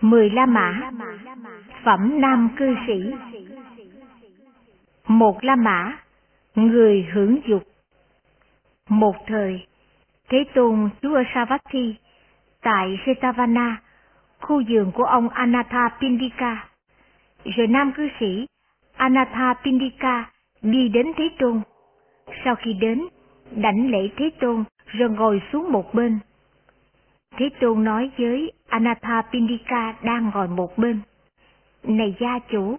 Mười La Mã Phẩm Nam Cư Sĩ Một La Mã Người hưởng dục Một thời, Thế Tôn chúa Savatthi, tại Setavana, khu vườn của ông Anatha Pindika. Rồi nam cư sĩ Anatha Pindika đi đến Thế Tôn. Sau khi đến, đảnh lễ Thế Tôn rồi ngồi xuống một bên. Thế Tôn nói với Anatha Pindika đang ngồi một bên. Này gia chủ,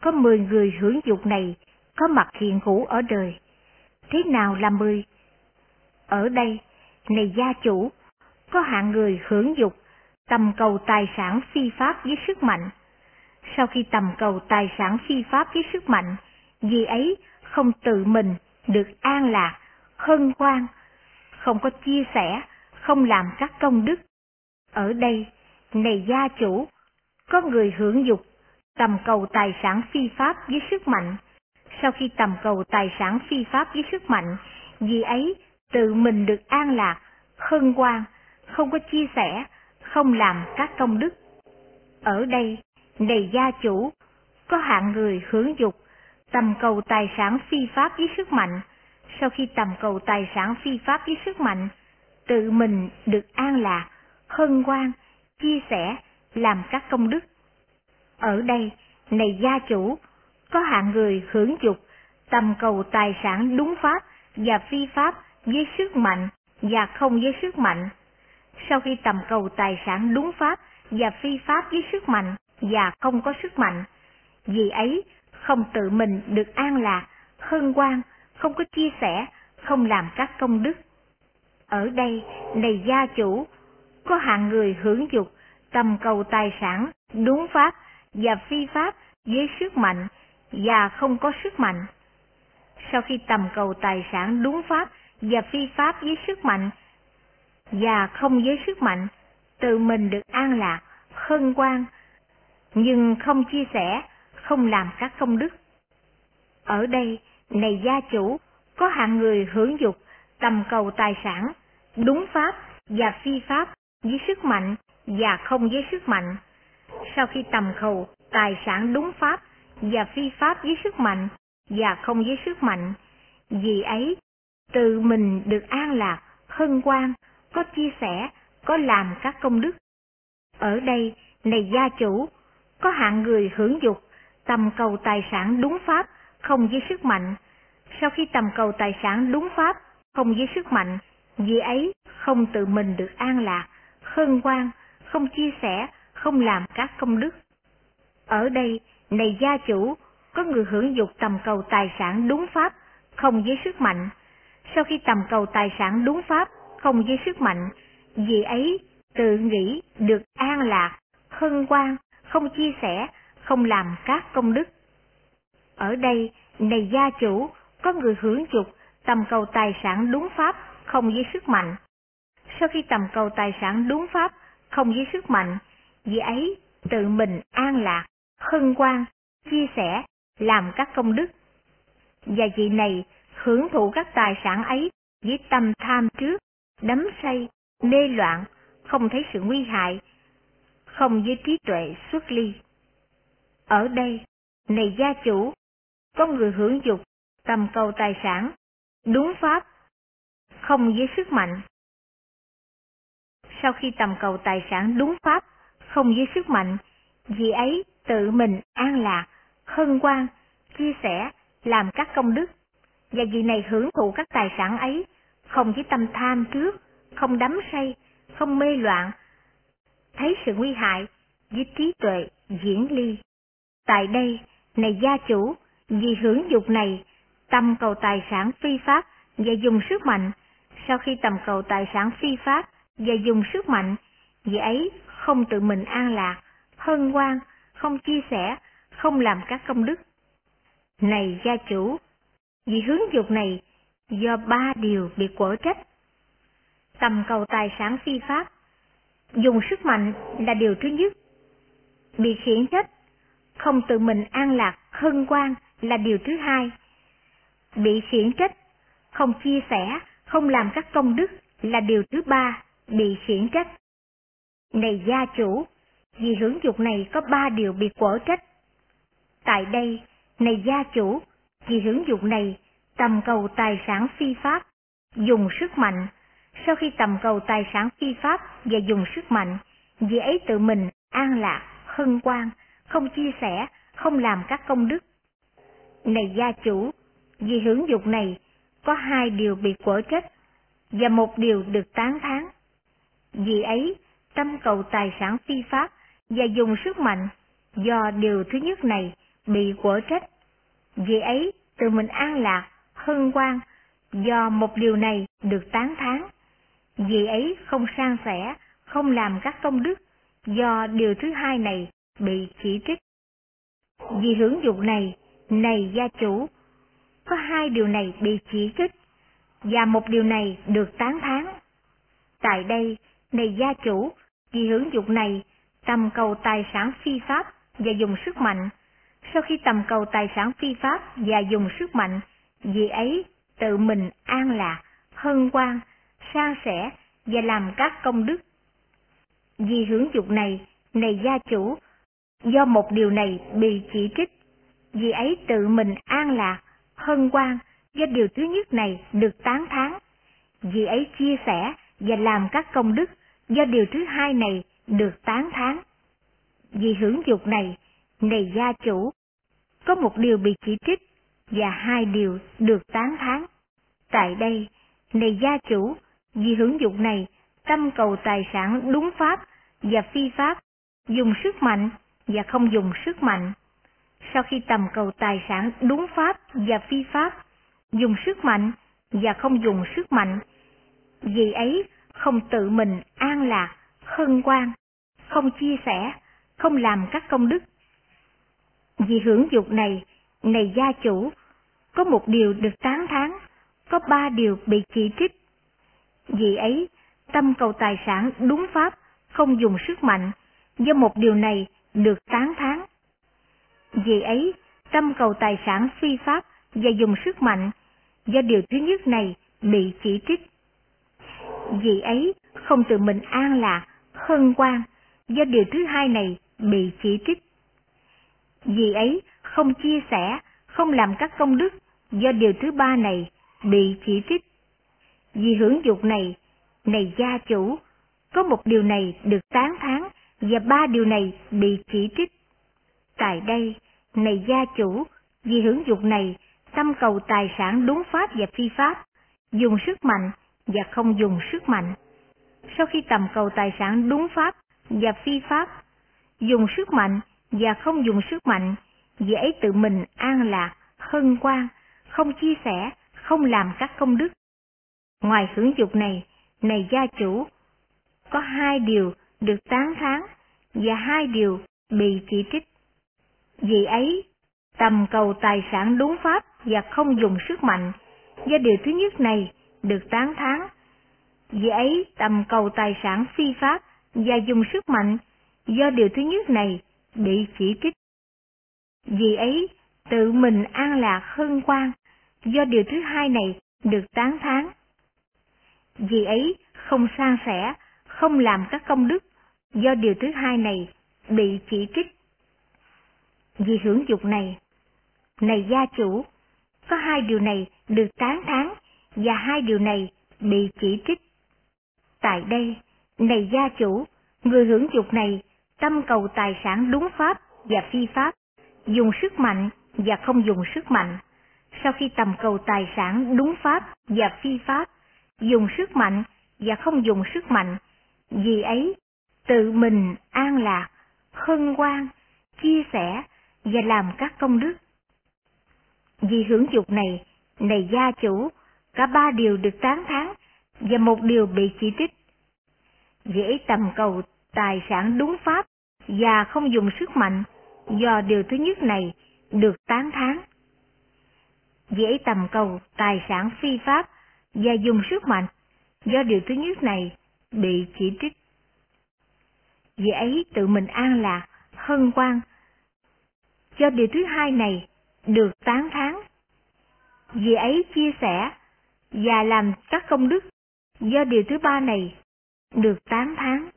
có mười người hưởng dục này có mặt hiện hữu ở đời. Thế nào là mười? Ở đây, này gia chủ, có hạng người hưởng dục, tầm cầu tài sản phi pháp với sức mạnh. Sau khi tầm cầu tài sản phi pháp với sức mạnh, vì ấy không tự mình được an lạc, hân hoan, không có chia sẻ, không làm các công đức. Ở đây, này gia chủ, có người hưởng dục, tầm cầu tài sản phi pháp với sức mạnh. Sau khi tầm cầu tài sản phi pháp với sức mạnh, vì ấy tự mình được an lạc, hân hoan, không có chia sẻ, không làm các công đức. Ở đây, này gia chủ, có hạng người hưởng dục, tầm cầu tài sản phi pháp với sức mạnh. Sau khi tầm cầu tài sản phi pháp với sức mạnh, tự mình được an lạc, hân hoan, chia sẻ, làm các công đức. Ở đây, này gia chủ, có hạng người hưởng dục, tầm cầu tài sản đúng pháp và phi pháp với sức mạnh và không với sức mạnh. Sau khi tầm cầu tài sản đúng pháp và phi pháp với sức mạnh và không có sức mạnh, vì ấy không tự mình được an lạc, hân hoan, không có chia sẻ, không làm các công đức. Ở đây, này gia chủ, có hạng người hưởng dục, tầm cầu tài sản, đúng pháp và phi pháp với sức mạnh và không có sức mạnh. Sau khi tầm cầu tài sản đúng pháp và phi pháp với sức mạnh và không với sức mạnh, tự mình được an lạc, hân quan, nhưng không chia sẻ, không làm các công đức. Ở đây, này gia chủ, có hạng người hưởng dục, tầm cầu tài sản, đúng pháp và phi pháp với sức mạnh và không với sức mạnh. Sau khi tầm cầu tài sản đúng pháp và phi pháp với sức mạnh và không với sức mạnh, vì ấy tự mình được an lạc, hân hoan, có chia sẻ, có làm các công đức. Ở đây, này gia chủ, có hạng người hưởng dục, tầm cầu tài sản đúng pháp, không với sức mạnh. Sau khi tầm cầu tài sản đúng pháp, không với sức mạnh, vì ấy không tự mình được an lạc, hân hoan, không chia sẻ, không làm các công đức. Ở đây, này gia chủ, có người hưởng dục tầm cầu tài sản đúng pháp, không với sức mạnh. Sau khi tầm cầu tài sản đúng pháp, không với sức mạnh, vì ấy tự nghĩ được an lạc, hân hoan, không chia sẻ, không làm các công đức. Ở đây, này gia chủ, có người hưởng dục, tầm cầu tài sản đúng pháp, không với sức mạnh. Sau khi tầm cầu tài sản đúng pháp, không với sức mạnh, vì ấy tự mình an lạc, hân hoan, chia sẻ, làm các công đức. Và vị này hưởng thụ các tài sản ấy với tâm tham trước, đắm say, mê loạn, không thấy sự nguy hại, không với trí tuệ xuất ly. Ở đây, này gia chủ, có người hưởng dục, tầm cầu tài sản, đúng pháp, không với sức mạnh. Sau khi tầm cầu tài sản đúng pháp, không với sức mạnh, vì ấy tự mình an lạc, hân hoan, chia sẻ, làm các công đức. Và vì này hưởng thụ các tài sản ấy, không với tâm tham trước, không đắm say, không mê loạn, thấy sự nguy hại, với trí tuệ diễn ly. Tại đây, này gia chủ, vì hưởng dục này, tâm cầu tài sản phi pháp và dùng sức mạnh, sau khi tầm cầu tài sản phi pháp và dùng sức mạnh, vì ấy không tự mình an lạc, hân hoan, không chia sẻ, không làm các công đức. Này gia chủ, vì hướng dục này do ba điều bị quở trách. Tầm cầu tài sản phi pháp, dùng sức mạnh là điều thứ nhất. Bị khiển trách, không tự mình an lạc, hân hoan là điều thứ hai. Bị khiển trách, không chia sẻ, không làm các công đức là điều thứ ba, bị khiển trách. Này gia chủ, vì hưởng dục này có ba điều bị quở trách. Tại đây, này gia chủ, vì hưởng dục này, tầm cầu tài sản phi pháp, dùng sức mạnh. Sau khi tầm cầu tài sản phi pháp và dùng sức mạnh, vì ấy tự mình an lạc, hân hoan, không chia sẻ, không làm các công đức. Này gia chủ, vì hưởng dục này, có hai điều bị quở trách, và một điều được tán thán. Vì ấy, tâm cầu tài sản phi pháp và dùng sức mạnh, do điều thứ nhất này bị quở trách. Vì ấy, tự mình an lạc, hân hoan, do một điều này được tán thán. Vì ấy không san sẻ, không làm các công đức, do điều thứ hai này bị chỉ trích. Vì hưởng dụng này, này gia chủ, có hai điều này bị chỉ trích, và một điều này được tán thán. Tại đây, này gia chủ, vì hưởng dụng này, tầm cầu tài sản phi pháp và dùng sức mạnh. Sau khi tầm cầu tài sản phi pháp và dùng sức mạnh, vì ấy tự mình an lạc, hân hoan, san sẻ và làm các công đức. Vì hưởng dục này, này gia chủ, do một điều này bị chỉ trích, vì ấy tự mình an lạc, hân hoan, do điều thứ nhất này được tán thán. Vì ấy chia sẻ và làm các công đức, do điều thứ hai này được tán thán. Vì hưởng dục này, này gia chủ, có một điều bị chỉ trích và hai điều được tán thán. Tại đây, này gia chủ, vì hưởng dục này, tâm cầu tài sản đúng pháp và phi pháp, dùng sức mạnh và không dùng sức mạnh. Sau khi tầm cầu tài sản đúng pháp và phi pháp, dùng sức mạnh và không dùng sức mạnh, vì ấy không tự mình an lạc, hân hoan, không chia sẻ, không làm các công đức. Vì hưởng dục này, này gia chủ, có một điều được tán thán, có ba điều bị chỉ trích. Vì ấy, tâm cầu tài sản đúng pháp, không dùng sức mạnh, do một điều này được tán thán. Vì ấy, tâm cầu tài sản phi pháp và dùng sức mạnh, do điều thứ nhất này bị chỉ trích. Vì ấy, không tự mình an lạc, hân hoan, do điều thứ hai này bị chỉ trích. Vì ấy, không chia sẻ, không làm các công đức, do điều thứ ba này bị chỉ trích. Vì hưởng dục này, này gia chủ, có một điều này được tán thán và ba điều này bị chỉ trích. Tại đây, này gia chủ, vì hưởng dục này, tâm cầu tài sản đúng pháp và phi pháp, dùng sức mạnh và không dùng sức mạnh. Sau khi tầm cầu tài sản đúng pháp và phi pháp, dùng sức mạnh và không dùng sức mạnh, dễ tự mình an lạc, hân hoan, không chia sẻ, không làm các công đức. Ngoài hưởng dục này, này gia chủ, có hai điều được tán thán và hai điều bị chỉ trích. Vì ấy, tầm cầu tài sản đúng pháp và không dùng sức mạnh, do điều thứ nhất này được tán thán. Vì ấy, tầm cầu tài sản phi pháp và dùng sức mạnh, do điều thứ nhất này bị chỉ trích. Vì ấy, tự mình an lạc hân hoan, do điều thứ hai này được tán thán. Vì ấy, không san sẻ, không làm các công đức, do điều thứ hai này bị chỉ trích. Vì hưởng dục này, này gia chủ, có hai điều này được tán thán và hai điều này bị chỉ trích. Tại đây, này gia chủ, người hưởng dục này tâm cầu tài sản đúng pháp và phi pháp, dùng sức mạnh và không dùng sức mạnh. Sau khi tầm cầu tài sản đúng pháp và phi pháp, dùng sức mạnh và không dùng sức mạnh, vì ấy tự mình an lạc, hân hoan, chia sẻ và làm các công đức. Vì hưởng dục này, này gia chủ, cả ba điều được tán thán và một điều bị chỉ trích. Dễ tầm cầu tài sản đúng pháp và không dùng sức mạnh, do điều thứ nhất này được tán thán. Dễ tầm cầu tài sản phi pháp và dùng sức mạnh, do điều thứ nhất này bị chỉ trích. Vì ấy tự mình an lạc, hân hoan, do điều thứ hai này được tán thán. Vì ấy chia sẻ và làm các công đức, do điều thứ ba này được tán tháng.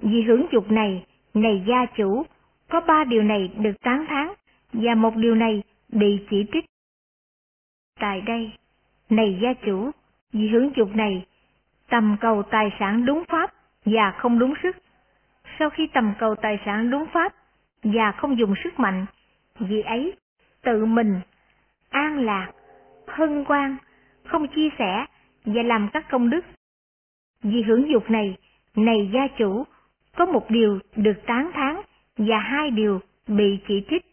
Vì hưởng dục này, này gia chủ, có ba điều này được tán tháng và một điều này bị chỉ trích. Tại đây, này gia chủ, vì hưởng dục này, tầm cầu tài sản đúng pháp và không đúng sức. Sau khi tầm cầu tài sản đúng pháp và không dùng sức mạnh, vì ấy tự mình an lạc, hân hoan, không chia sẻ và làm các công đức. Vì hưởng dục này, này gia chủ, có một điều được tán thán và hai điều bị chỉ trích.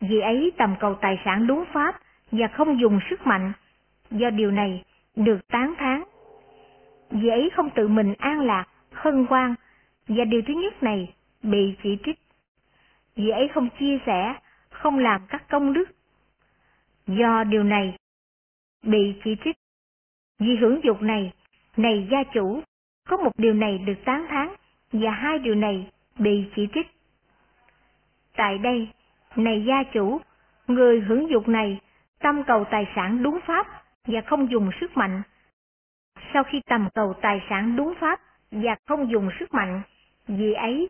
Vì ấy tầm cầu tài sản đúng pháp và không dùng sức mạnh, do điều này được tán thán. Vì ấy không tự mình an lạc, hân hoan, và điều thứ nhất này bị chỉ trích. Vì ấy không chia sẻ, không làm các công đức. Do điều này bị chỉ trích. Vì hưởng dục này, này gia chủ, có một điều này được tán thán và hai điều này bị chỉ trích. Tại đây, này gia chủ, người hưởng dục này tâm cầu tài sản đúng pháp và không dùng sức mạnh. Sau khi tầm cầu tài sản đúng pháp và không dùng sức mạnh, vì ấy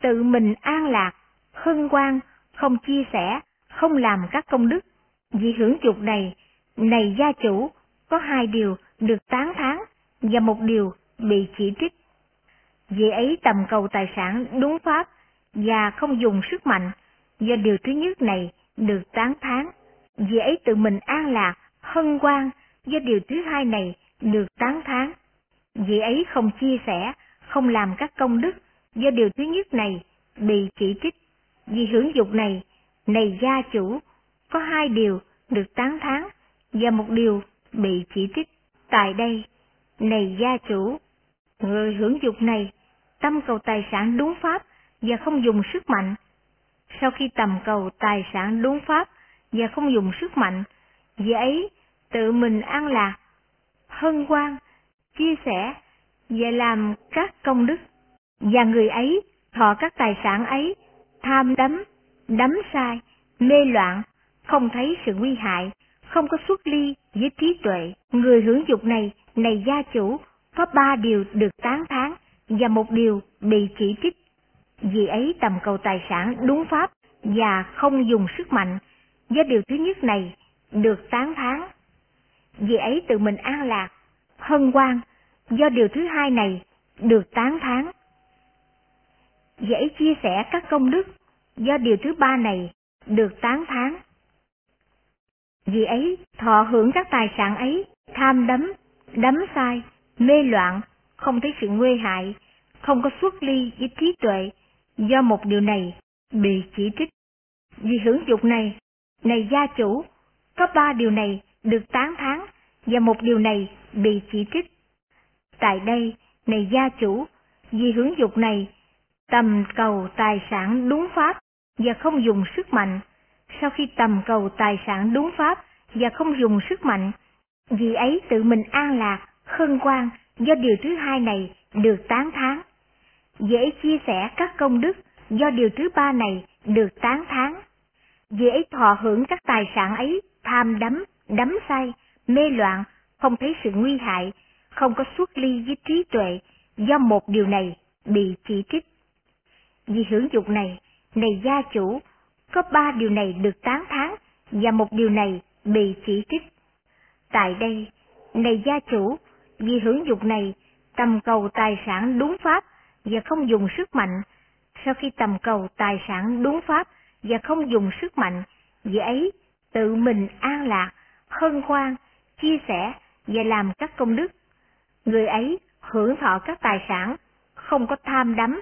tự mình an lạc, hân hoan, không chia sẻ, không làm các công đức. Vì hưởng dục này, này gia chủ, có hai điều được tán thán và một điều bị chỉ trích. Vì ấy tầm cầu tài sản đúng pháp và không dùng sức mạnh, do điều thứ nhất này được tán thán. Vì ấy tự mình an lạc, hân hoan, do điều thứ hai này được tán thán. Vì ấy không chia sẻ, không làm các công đức, do điều thứ nhất này bị chỉ trích. Vì hưởng dục này, này gia chủ, có hai điều được tán thán và một điều bị chỉ trích. Tại đây, này gia chủ, người hưởng dục này, tâm cầu tài sản đúng pháp và không dùng sức mạnh. Sau khi tầm cầu tài sản đúng pháp và không dùng sức mạnh, vì ấy tự mình an lạc, hân hoan, chia sẻ và làm các công đức. Và người ấy thọ các tài sản ấy, tham đắm, đắm sai, mê loạn, không thấy sự nguy hại, không có xuất ly với trí tuệ. Người hưởng dục này, này gia chủ, có ba điều được tán thán và một điều bị chỉ trích. Vì ấy tầm cầu tài sản đúng pháp và không dùng sức mạnh, do điều thứ nhất này được tán thán. Vì ấy tự mình an lạc, hân hoan, do điều thứ hai này được tán thán. Dễ chia sẻ các công đức, do điều thứ ba này được tán thán. Vì ấy, thọ hưởng các tài sản ấy, tham đắm, đắm sai, mê loạn, không thấy sự nguy hại, không có xuất ly với trí tuệ, do một điều này bị chỉ trích. Vì hưởng dục này, này gia chủ, có ba điều này được tán thán và một điều này bị chỉ trích. Tại đây, này gia chủ, vì hưởng dục này, tầm cầu tài sản đúng pháp và không dùng sức mạnh. Sau khi tầm cầu tài sản đúng pháp và không dùng sức mạnh, vì ấy tự mình an lạc, khân quan do điều thứ hai này được tán thán. Dễ chia sẻ các công đức do điều thứ ba này được tán thán. Dễ thọ hưởng các tài sản ấy, tham đắm, đắm say, mê loạn, không thấy sự nguy hại, không có xuất ly với trí tuệ, do một điều này bị chỉ trích. Vì hưởng dục này, này gia chủ, có ba điều này được tán thán và một điều này bị chỉ trích. Tại đây, này gia chủ, vì hưởng dục này, tầm cầu tài sản đúng pháp và không dùng sức mạnh. Sau khi tầm cầu tài sản đúng pháp và không dùng sức mạnh, vì ấy tự mình an lạc, hân hoan, chia sẻ và làm các công đức. Người ấy hưởng thọ các tài sản, không có tham đắm,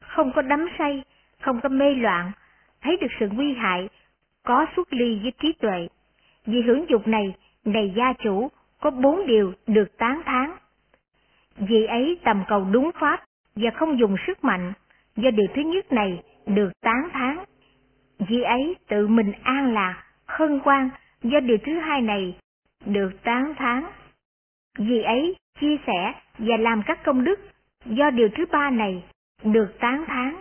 không có đắm say, không có mê loạn, thấy được sự nguy hại, có xuất ly với trí tuệ. Vì hưởng dục này, này gia chủ, có bốn điều được tán thán. Vì ấy tầm cầu đúng pháp và không dùng sức mạnh, do điều thứ nhất này được tán thán. Vì ấy tự mình an lạc, hân quan, do điều thứ hai này được tán thán. Vì ấy chia sẻ và làm các công đức, do điều thứ ba này được tán thán.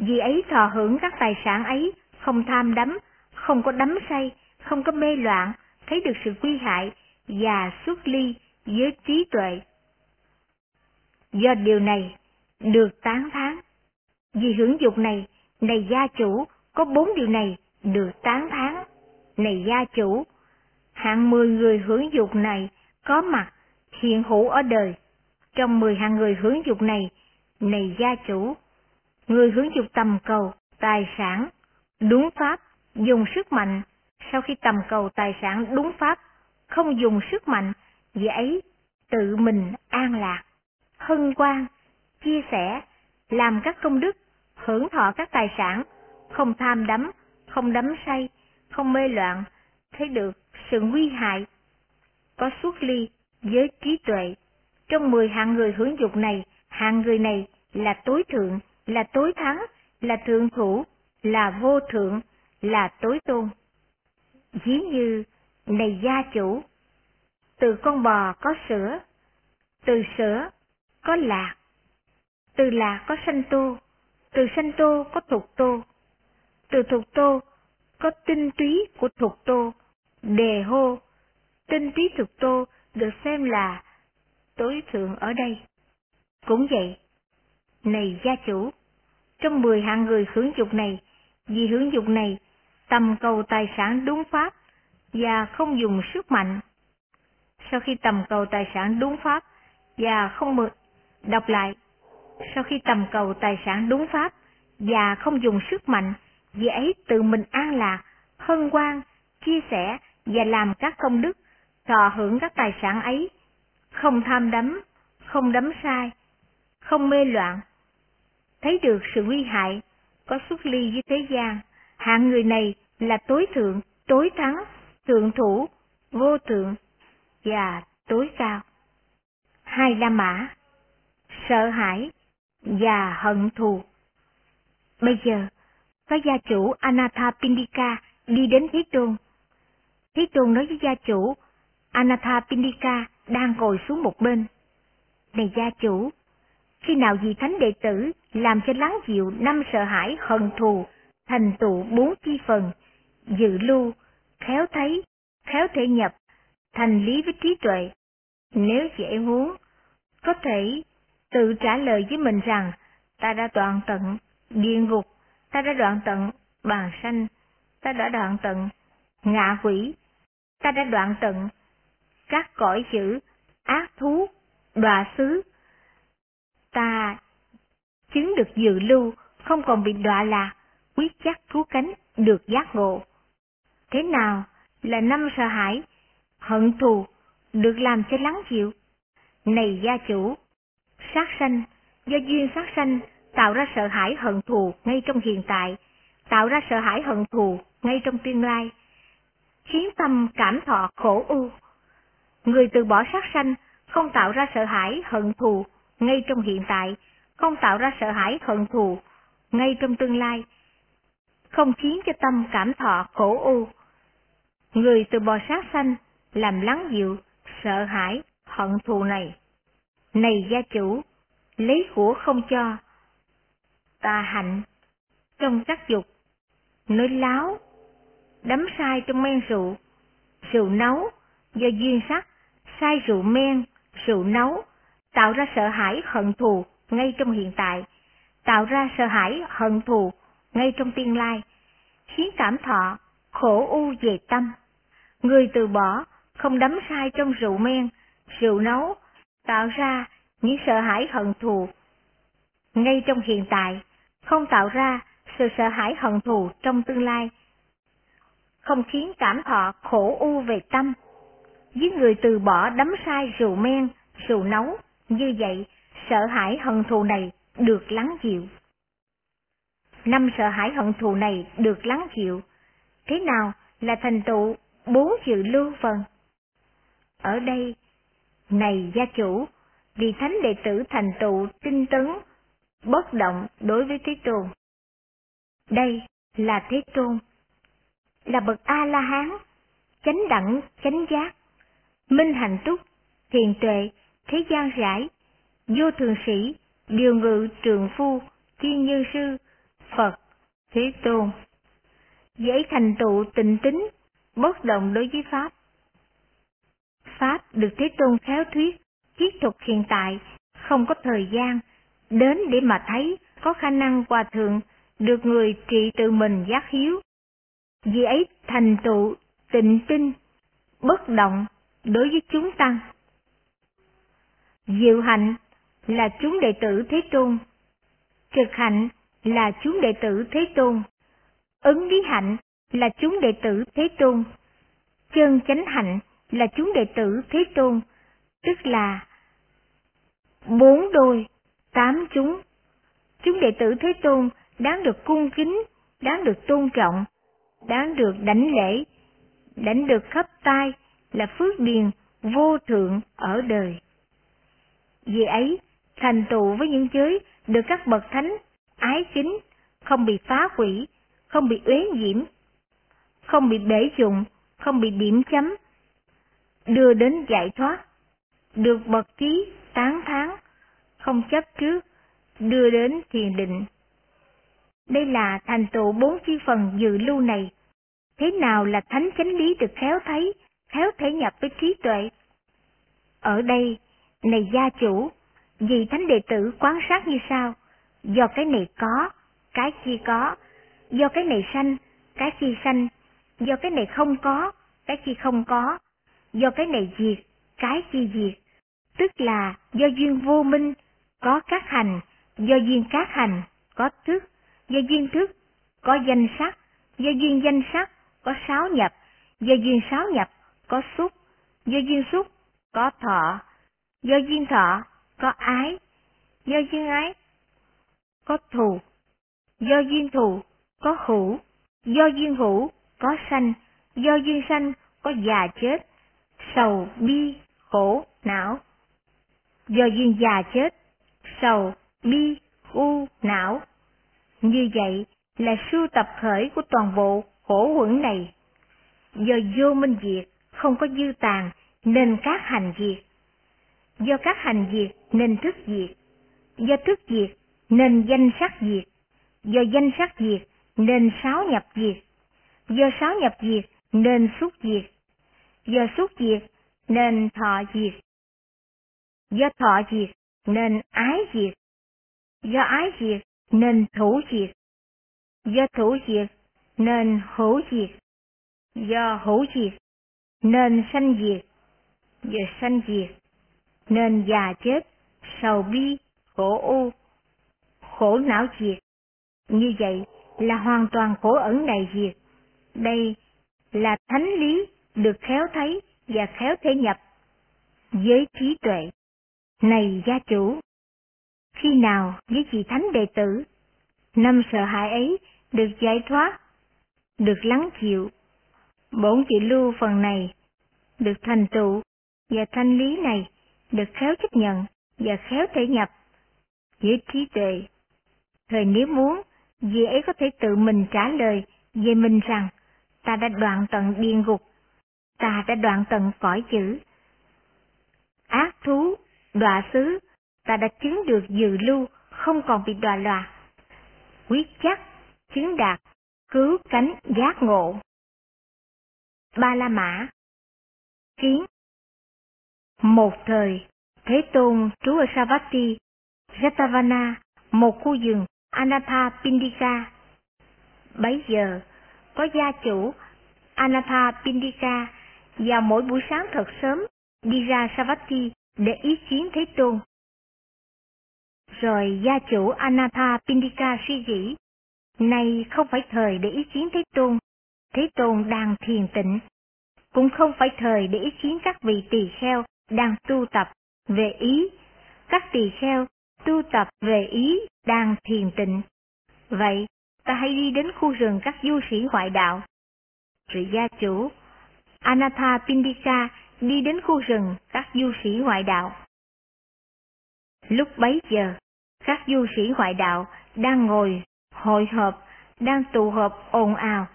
Vì ấy thọ hưởng các tài sản ấy, không tham đắm, không có đắm say, không có mê loạn, thấy được sự quy hại và xuất ly với trí tuệ. Do điều này, được tán thán. Vì hưởng dục này, này gia chủ, có bốn điều này được tán thán. Này gia chủ, hạng mười người hưởng dục này có mặt hiện hữu ở đời. Trong mười hạng người hưởng dục này, này gia chủ, người hướng dục tầm cầu, tài sản, đúng pháp, dùng sức mạnh, sau khi tầm cầu tài sản đúng pháp, không dùng sức mạnh, dễ ấy tự mình an lạc, hân hoan, chia sẻ, làm các công đức, hưởng thọ các tài sản, không tham đắm, không đắm say, không mê loạn, thấy được sự nguy hại, có xuất ly với trí tuệ. Trong mười hạng người hưởng dục này, hạng người này là tối thượng, là tối thắng, là thượng thủ, là vô thượng, là tối tôn. Dí như, này gia chủ, từ con bò có sữa, từ sữa có lạc, từ lạc có sanh tô, từ sanh tô có thuộc tô, từ thuộc tô có tinh túy của thuộc tô, đề hô, tinh túy thuộc tô được xem là tối thượng ở đây. Cũng vậy, này gia chủ, trong mười hạng người hưởng dục này, vì hưởng dục này, tầm cầu tài sản đúng pháp và không dùng sức mạnh. Sau khi tầm cầu tài sản đúng pháp và không mượn, đọc lại, sau khi tầm cầu tài sản đúng pháp và không dùng sức mạnh, vì ấy tự mình an lạc, hân hoan, chia sẻ và làm các công đức, thọ hưởng các tài sản ấy, không tham đắm, không đắm sai, không mê loạn, thấy được sự nguy hại, có xuất ly với thế gian, hạng người này là tối thượng, tối thắng, thượng thủ, vô thượng và tối cao. Hai La Mã Sợ hãi và hận thù Bây giờ, có gia chủ Anathapindika đi đến Thế Tôn. Thế Tôn nói với gia chủ Anathapindika đang ngồi xuống một bên. Này gia chủ, khi nào vị thánh đệ tử làm cho lắng dịu năm sợ hãi hận thù, thành tựu bốn chi phần, dự lưu, khéo thấy, khéo thể nhập, thành lý với trí tuệ. Nếu dễ muốn, có thể tự trả lời với mình rằng, ta đã đoạn tận địa ngục, ta đã đoạn tận bàn sanh, ta đã đoạn tận ngạ quỷ, ta đã đoạn tận các cõi dữ, ác thú, đọa xứ. Ta chứng được dự lưu, không còn bị đọa lạc, quyết chắc cứu cánh, được giác ngộ. Thế nào là năm sợ hãi, hận thù, được làm cho lắng chịu Này gia chủ, sát sanh, do duyên sát sanh tạo ra sợ hãi hận thù ngay trong hiện tại, tạo ra sợ hãi hận thù ngay trong tương lai, khiến tâm cảm thọ khổ ưu. Người từ bỏ sát sanh không tạo ra sợ hãi hận thù ngay trong hiện tại, không tạo ra sợ hãi hận thù ngay trong tương lai, không khiến cho tâm cảm thọ khổ u, Người từ bò sát sanh làm lắng dịu sợ hãi hận thù này. Này gia chủ, lấy của không cho, tà hạnh, trong các dục, nói láo, đắm sai trong men rượu, rượu nấu, do duyên sắc, sai rượu men, rượu nấu, tạo ra sợ hãi hận thù ngay trong hiện tại, tạo ra sợ hãi hận thù ngay trong tương lai, khiến cảm thọ khổ u về tâm. Người từ bỏ, không đắm sai trong rượu men, rượu nấu, tạo ra những sợ hãi hận thù ngay trong hiện tại, không tạo ra sự sợ hãi hận thù trong tương lai, không khiến cảm thọ khổ u về tâm. Với người từ bỏ đắm sai rượu men, rượu nấu, như vậy sợ hãi hận thù này được lắng dịu. Năm sợ hãi hận thù này được lắng dịu. Thế nào là thành tựu bốn chữ lưu phần? Ở đây, này gia chủ, vì thánh đệ tử thành tựu tinh tấn, bất động đối với Thế Tôn. Đây là Thế Tôn, là bậc A-la-hán, chánh đẳng, chánh giác, minh hạnh túc, thiền tuệ, thế gian rãi, vô thường sĩ, điều ngự trường phu, thiên nhân sư, Phật, Thế Tôn. Dễ thành tựu tịnh tính, bất động đối với Pháp. Pháp được Thế Tôn khéo thuyết, thiết thực hiện tại, không có thời gian, đến để mà thấy có khả năng hòa thượng được người trị tự mình giác hiếu. Vì ấy thành tựu tịnh tinh, bất động đối với chúng tăng. Diệu hạnh là chúng đệ tử Thế Tôn. Trực hạnh là chúng đệ tử Thế Tôn. Ứng lý hạnh là chúng đệ tử Thế Tôn. Chân chánh hạnh là chúng đệ tử Thế Tôn, tức là bốn đôi, tám chúng. Chúng đệ tử Thế Tôn đáng được cung kính, đáng được tôn trọng, đáng được đảnh lễ, đảnh được khắp tai là phước điền vô thượng ở đời. Vì ấy, thành tựu với những giới được các bậc thánh ái kính, không bị phá hủy, không bị uế nhiễm, không bị bể dụng, không bị điểm chấm, đưa đến giải thoát, được bậc trí tán thán, không chấp trước, đưa đến thiền định. Đây là thành tựu bốn chi phần dự lưu này. Thế nào là thánh chánh lý được khéo thấy, khéo thể nhập với trí tuệ? Ở đây, này gia chủ, vì thánh đệ tử quán sát như sau, do cái này có, cái kia có, do cái này sanh, cái kia sanh, do cái này không có, cái kia không có, do cái này diệt, cái kia diệt, tức là do duyên vô minh, có các hành, do duyên các hành, có thức, do duyên thức, có danh sắc, do duyên danh sắc, có sáu nhập, do duyên sáu nhập, có xúc, do duyên xúc, có thọ, do duyên thọ, có ái, do duyên ái, có thù, do duyên thù, có hữu, do duyên hữu, có sanh, do duyên sanh, có già chết, sầu, bi, khổ, não. Do duyên già chết, sầu, bi, u, não. Như vậy là sưu tập khởi của toàn bộ khổ quẩn này. Do vô minh diệt, không có dư tàn, nên các hành diệt. Do các hành diệt, nên thức diệt. Do thức diệt, nên danh sắc diệt. Do danh sắc diệt, nên sáu nhập diệt. Do sáu nhập diệt, nên xúc diệt. Do xúc diệt, nên thọ diệt. Do thọ diệt, nên ái diệt. Do ái diệt, nên thủ diệt. Do thủ diệt, nên hữu diệt. Do hữu diệt, nên sanh diệt. Do sanh diệt, nên già chết, sầu bi, khổ u, khổ não diệt. Như vậy là hoàn toàn khổ ẩn này diệt. Đây là thánh lý được khéo thấy và khéo thể nhập với trí tuệ. Này gia chủ, khi nào với vị thánh đệ tử, năm sợ hãi ấy được giải thoát, được lắng chịu, bổn chị lưu phần này được thành tựu và thanh lý này được khéo chấp nhận và khéo thể nhập với trí tuệ. Thời nếu muốn, vị ấy có thể tự mình trả lời về mình rằng, ta đã đoạn tận điên ngục, ta đã đoạn tận cõi chữ. Ác thú, đọa xứ, ta đã chứng được dự lưu, không còn bị đọa loạn. Quyết chắc, chứng đạt, cứu cánh giác ngộ. Ba La Mã Kiến một thời, Thế Tôn trú ở Savatthi, Jatavana, một khu rừng Anathapindika Bấy giờ, có gia chủ Anathapindika vào mỗi buổi sáng thật sớm đi ra Savatthi để ý kiến Thế Tôn. Rồi gia chủ Anathapindika suy nghĩ, nay không phải thời để ý kiến Thế Tôn, Thế Tôn đang thiền tịnh, cũng không phải thời để ý kiến các vị tỳ kheo đang tu tập về ý, các tỳ kheo tu tập về ý đang thiền tịnh. Vậy, ta hãy đi đến khu rừng các du sĩ ngoại đạo. Sự gia chủ Anatha Pindika đi đến khu rừng các du sĩ ngoại đạo. Lúc bấy giờ, các du sĩ ngoại đạo đang ngồi, hội họp, đang tụ họp ồn ào.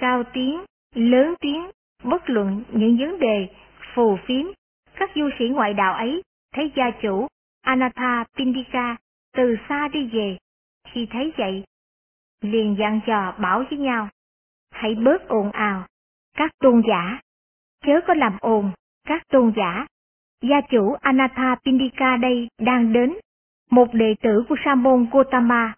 Cao tiếng, lớn tiếng, bất luận những vấn đề phù phiếm, các du sĩ ngoại đạo ấy thấy gia chủ Anatha Pindika từ xa đi về. Khi thấy vậy, liền dặn dò bảo với nhau, hãy bớt ồn ào, các tôn giả, chớ có làm ồn, các tôn giả. Gia chủ Anatha Pindika đây đang đến, một đệ tử của Sa môn Gotama.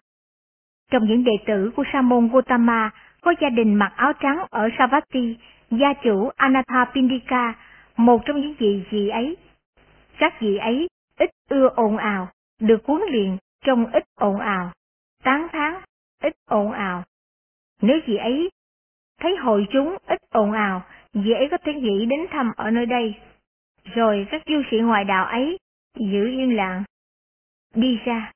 Trong những đệ tử của Sa môn Gotama có gia đình mặc áo trắng ở Savatthi, gia chủ Anatha Pindika một trong những vị gì ấy. Các vị ấy ít ưa ồn ào, được cuốn liền trong ít ồn ào, tán thán, ít ồn ào. Nếu vị ấy thấy hội chúng ít ồn ào, vị ấy có thể nghĩ đến thăm ở nơi đây. Rồi các du sĩ ngoại đạo ấy giữ yên lặng, đi ra.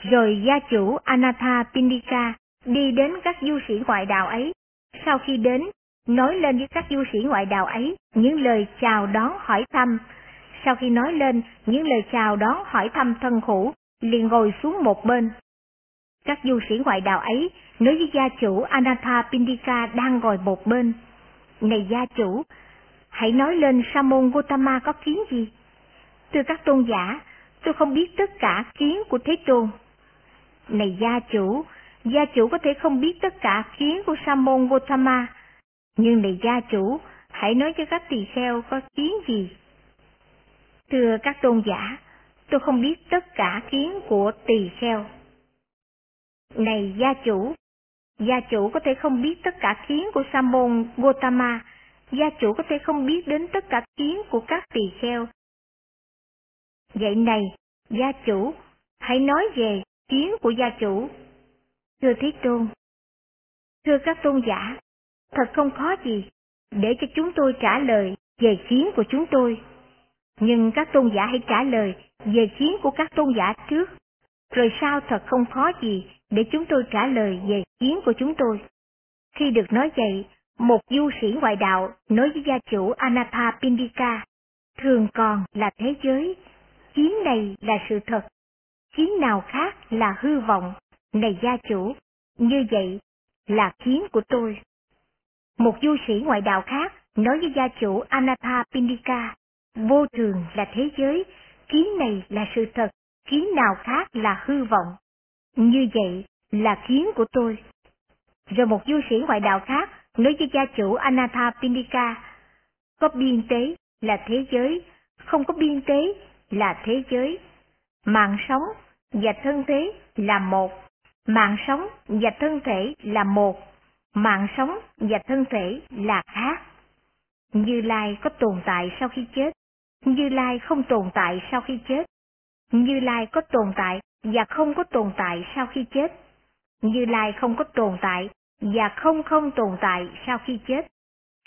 Rồi gia chủ Anatha Pindika đi đến các du sĩ ngoại đạo ấy. Sau khi đến, nói lên với các du sĩ ngoại đạo ấy những lời chào đón hỏi thăm. Sau khi nói lên những lời chào đón hỏi thăm thân khủ, liền ngồi xuống một bên. Các du sĩ ngoại đạo ấy nói với gia chủ Anatha Pindika đang ngồi một bên. Này gia chủ, hãy nói lên Sa môn Gautama có kiến gì? Thưa các tôn giả, tôi không biết tất cả kiến của Thế Tôn. Này gia chủ, gia chủ có thể không biết tất cả kiến của Sa môn Gautama, nhưng này gia chủ, hãy nói cho các tỳ kheo có kiến gì. Thưa các tôn giả, tôi không biết tất cả kiến của tỳ kheo. Này gia chủ, gia chủ có thể không biết tất cả kiến của Sa môn Gotama, gia chủ có thể không biết đến tất cả kiến của các tỳ kheo. Vậy này, gia chủ, hãy nói về kiến của gia chủ. Thưa Thế Tôn, thưa các tôn giả, thật không khó gì để cho chúng tôi trả lời về kiến của chúng tôi. Nhưng các tôn giả hãy trả lời về kiến của các tôn giả trước, rồi sao thật không khó gì để chúng tôi trả lời về kiến của chúng tôi. Khi được nói vậy, một du sĩ ngoại đạo nói với gia chủ Anatha Pindika, thường còn là thế giới, chiến này là sự thật, chiến nào khác là hư vọng, này gia chủ, như vậy là kiến của tôi. Một du sĩ ngoại đạo khác nói với gia chủ Anatha Pindika, vô thường là thế giới, kiến này là sự thật, kiến nào khác là hư vọng. Như vậy là kiến của tôi. Rồi một du sĩ ngoại đạo khác nói với gia chủ Anatha Pindika, có biên tế là thế giới, không có biên tế là thế giới. Mạng sống và thân thế là một, mạng sống và thân thể là một, mạng sống và thân thể là khác. Như Lai có tồn tại sau khi chết, Như Lai không tồn tại sau khi chết. Như Lai có tồn tại và không có tồn tại sau khi chết. Như Lai không có tồn tại và không không tồn tại sau khi chết.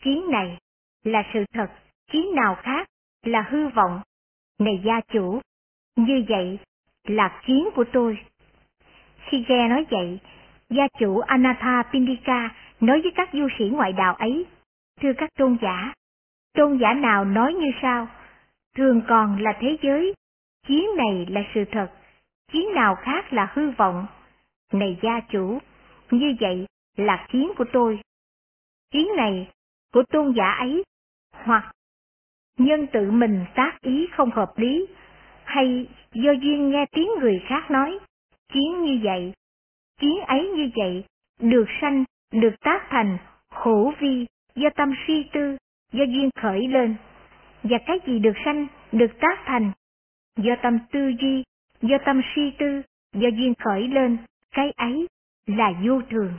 Kiến này là sự thật, kiến nào khác là hư vọng. Này gia chủ, như vậy là kiến của tôi. Khi nghe nói vậy, gia chủ Anatha Pindika nói với các du sĩ ngoại đạo ấy, thưa các tôn giả, tôn giả nào nói như sau, thường còn là thế giới, kiến này là sự thật, kiến nào khác là hư vọng. Này gia chủ, như vậy là kiến của tôi. Kiến này của tôn giả ấy, hoặc nhân tự mình tác ý không hợp lý, hay do duyên nghe tiếng người khác nói, kiến như vậy, kiến ấy như vậy, được sanh, được tác thành, khổ vi, do tâm suy tư, do duyên khởi lên. Và cái gì được sanh, được tác thành, do tâm tư duy, do tâm suy tư, do duyên khởi lên, cái ấy là vô thường.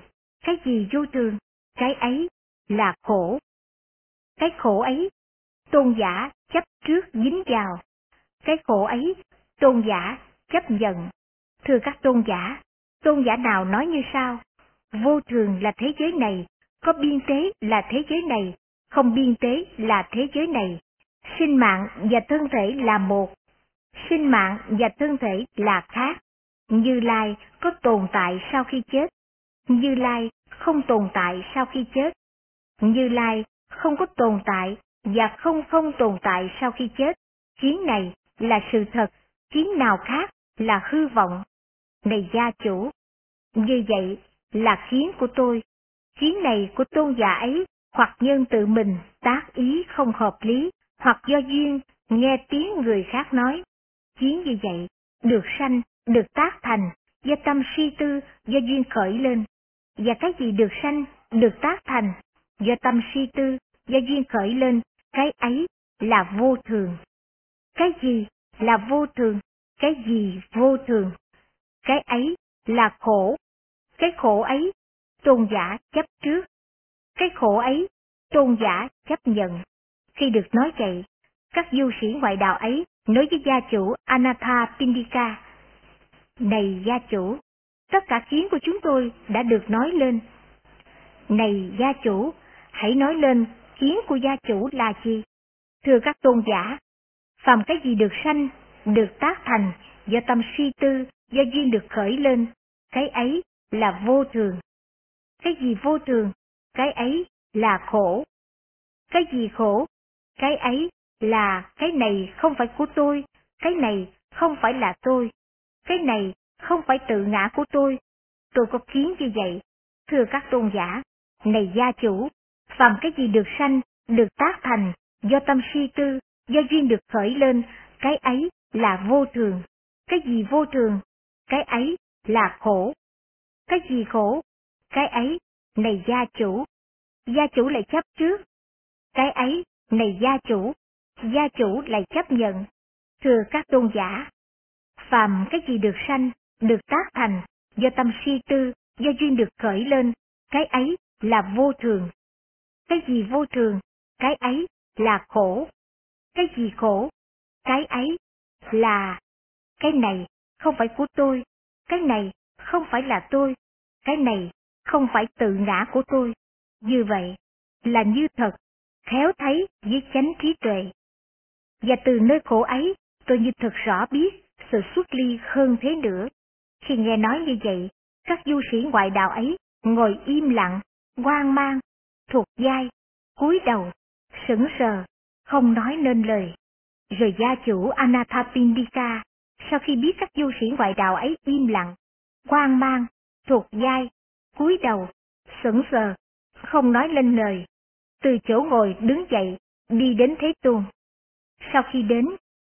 Cái gì vô thường, cái ấy là khổ. Cái khổ ấy, tôn giả chấp trước dính vào. Cái khổ ấy, tôn giả chấp nhận. Thưa các tôn giả, tôn giả nào nói như sau? Vô thường là thế giới này, có biên tế là thế giới này, không biên tế là thế giới này. Sinh mạng và thân thể là một, sinh mạng và thân thể là khác. Như Lai có tồn tại sau khi chết, Như Lai không tồn tại sau khi chết. Như Lai không có tồn tại và không không tồn tại sau khi chết. Kiến này là sự thật, kiến nào khác là hư vọng. Này gia chủ, như vậy là kiến của tôi. Kiến này của tôn giả ấy, hoặc nhân tự mình tác ý không hợp lý, hoặc do duyên nghe tiếng người khác nói. Kiến như vậy, được sanh, được tác thành, do tâm suy tư, do duyên khởi lên. Và cái gì được sanh, được tác thành, do tâm suy tư, do duyên khởi lên, cái ấy là vô thường. Cái gì là vô thường? cái gì vô thường, cái ấy là khổ, cái khổ ấy tôn giả chấp trước, cái khổ ấy tôn giả chấp nhận. Khi được nói vậy, các du sĩ ngoại đạo ấy nói với gia chủ Anatha Pindika, Này gia chủ, tất cả kiến của chúng tôi đã được nói lên. Này gia chủ, hãy nói lên kiến của gia chủ là gì? Thưa các tôn giả, phàm cái gì được sanh, được tác thành, do tâm suy tư, do duyên được khởi lên, cái ấy là vô thường. Cái gì vô thường, cái ấy là khổ. Cái gì khổ, cái ấy là cái này không phải của tôi, cái này không phải là tôi, cái này không phải tự ngã của tôi. Tôi có kiến như vậy, thưa các tôn giả, này gia chủ, phàm cái gì được sanh, được tác thành, do tâm suy tư, do duyên được khởi lên, cái ấy là vô thường. Cái gì vô thường, cái ấy là khổ. Cái gì khổ, cái ấy, này gia chủ. Gia chủ lại chấp trước. Cái ấy, này gia chủ, gia chủ lại chấp nhận. Thưa các tôn giả, phàm cái gì được sanh, được tác thành, do tâm suy tư, do duyên được khởi lên, cái ấy là vô thường. Cái gì vô thường, cái ấy là khổ. Cái gì khổ, cái ấy là cái này không phải của tôi, cái này không phải là tôi, cái này không phải tự ngã của tôi. Như vậy là như thật, khéo thấy với chánh trí tuệ. Và từ nơi khổ ấy, tôi như thật rõ biết sự xuất ly hơn thế nữa. Khi nghe nói như vậy, các du sĩ ngoại đạo ấy ngồi im lặng, hoang mang, thuộc dai, cúi đầu, sững sờ, không nói nên lời. Rồi gia chủ Anathapindika, sau khi biết các du sĩ ngoại đạo ấy im lặng, hoang mang, thuộc dai, cúi đầu, sững sờ, không nói lên lời, từ chỗ ngồi đứng dậy, đi đến Thế Tôn. Sau khi đến,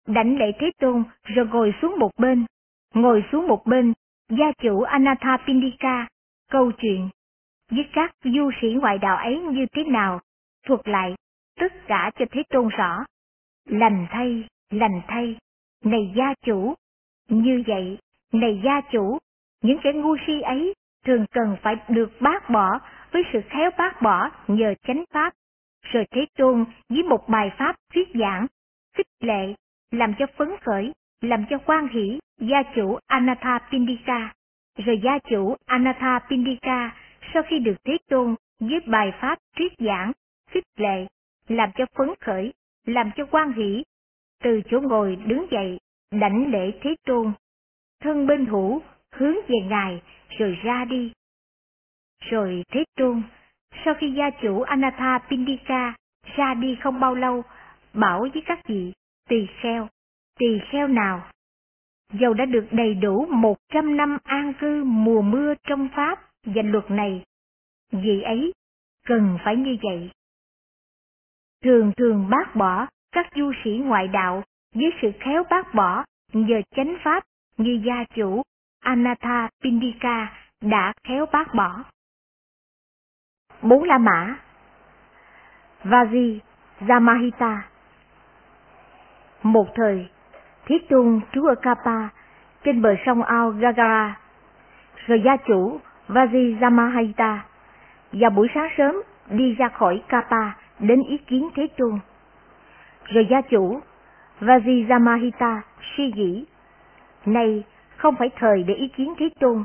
đảnh lễ Thế Tôn rồi ngồi xuống một bên, ngồi xuống một bên, gia chủ Anathapindika, câu chuyện với các du sĩ ngoại đạo ấy như thế nào, thuật lại tất cả cho Thế Tôn rõ. Lành thay, lành thay, này gia chủ, như vậy, này gia chủ, những kẻ ngu si ấy thường cần phải được bác bỏ với sự khéo bác bỏ nhờ chánh pháp, rồi Thế Tôn với một bài pháp thuyết giảng, khích lệ, làm cho phấn khởi, làm cho quan hỷ gia chủ Anatha Pindika. Rồi gia chủ Anatha Pindika sau khi được Thế Tôn với bài pháp thuyết giảng, khích lệ, làm cho phấn khởi, làm cho quan hỷ, từ chỗ ngồi đứng dậy, đảnh lễ Thế Tôn, thân bên hữu hướng về Ngài rồi ra đi. Rồi Thế Tôn, sau khi gia chủ Anatha Pindika ra đi không bao lâu, bảo với các vị tỳ kheo, tỳ kheo nào? Dầu đã được đầy đủ một trăm năm an cư mùa mưa trong Pháp và luật này, vị ấy cần phải như vậy. Thường thường bác bỏ các du sĩ ngoại đạo với sự khéo bác bỏ nhờ chánh pháp như gia chủ Anatha Pindika đã khéo bác bỏ. Bốn La Mã Vaji Zamahita Một thời, Thiết Tôn trú ở Kapa, trên bờ sông ao Gagara, rồi gia chủ Vaji Zamahita vào buổi sáng sớm đi ra khỏi Kapa đến ý kiến Thế Tôn. Rồi gia chủ Vajijamahita suy nghĩ, này không phải thời để ý kiến Thế Tôn,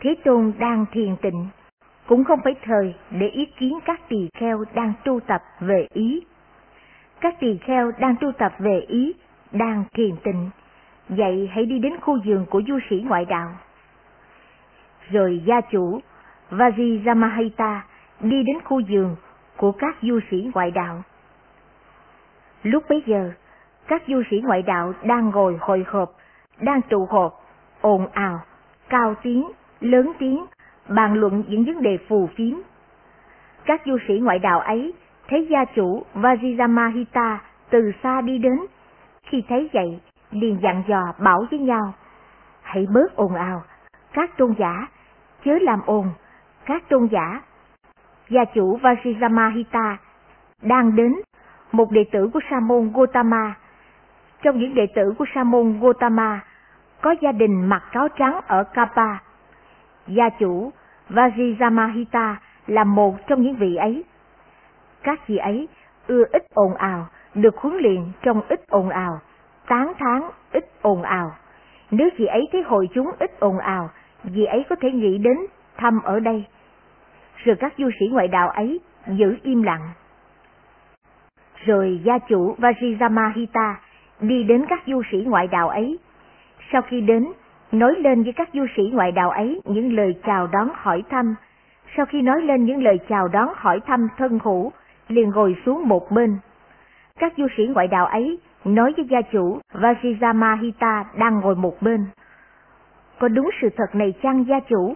Thế Tôn đang thiền tịnh, cũng không phải thời để ý kiến các tỳ kheo đang tu tập về ý. Các tỳ kheo đang tu tập về ý, đang thiền tịnh, vậy hãy đi đến khu vườn của du sĩ ngoại đạo. Rồi gia chủ Vajijamahita đi đến khu vườn của các du sĩ ngoại đạo. Lúc bấy giờ, các du sĩ ngoại đạo đang ngồi hội họp, đang tụ họp ồn ào, cao tiếng, lớn tiếng, bàn luận những vấn đề phù phiếm. Các du sĩ ngoại đạo ấy thấy gia chủ Vajramahita từ xa đi đến. Khi thấy vậy, liền dặn dò bảo với nhau. Hãy bớt ồn ào, các tôn giả, chớ làm ồn, các tôn giả. Gia chủ Vajramahita đang đến, một đệ tử của Sa môn Gotama. Trong những đệ tử của Sa môn Gotama có gia đình mặc cáo trắng ở Kapa. Gia chủ Vajramahita là một trong những vị ấy. Các vị ấy ưa ít ồn ào, được huấn luyện trong ít ồn ào, tán thán ít ồn ào. Nếu vị ấy thấy hội chúng ít ồn ào, vị ấy có thể nghĩ đến thăm ở đây. Rồi các du sĩ ngoại đạo ấy giữ im lặng. Rồi gia chủ Vajrasamahita đi đến các du sĩ ngoại đạo ấy. Sau khi đến, nói lên với các du sĩ ngoại đạo ấy những lời chào đón hỏi thăm. Sau khi nói lên những lời chào đón hỏi thăm thân hữu, liền ngồi xuống một bên. Các du sĩ ngoại đạo ấy nói với gia chủ Vajrasamahita đang ngồi một bên. Có đúng sự thật này chăng gia chủ?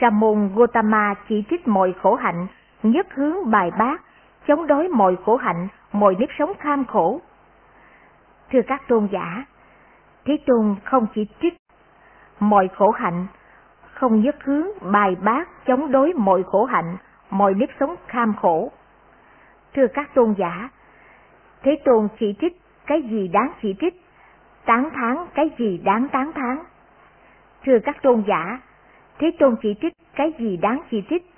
Sa môn Gotama chỉ trích mọi khổ hạnh, nhất hướng bài bác, chống đối mọi khổ hạnh, mọi nếp sống kham khổ. Thưa các tôn giả, Thế Tôn không chỉ trích mọi khổ hạnh, không nhất hướng bài bác chống đối mọi khổ hạnh, mọi nếp sống kham khổ. Thưa các tôn giả, Thế Tôn chỉ trích cái gì đáng chỉ trích, tán thán cái gì đáng tán thán. Thưa các tôn giả, Thế Tôn chỉ trích cái gì đáng chỉ trích,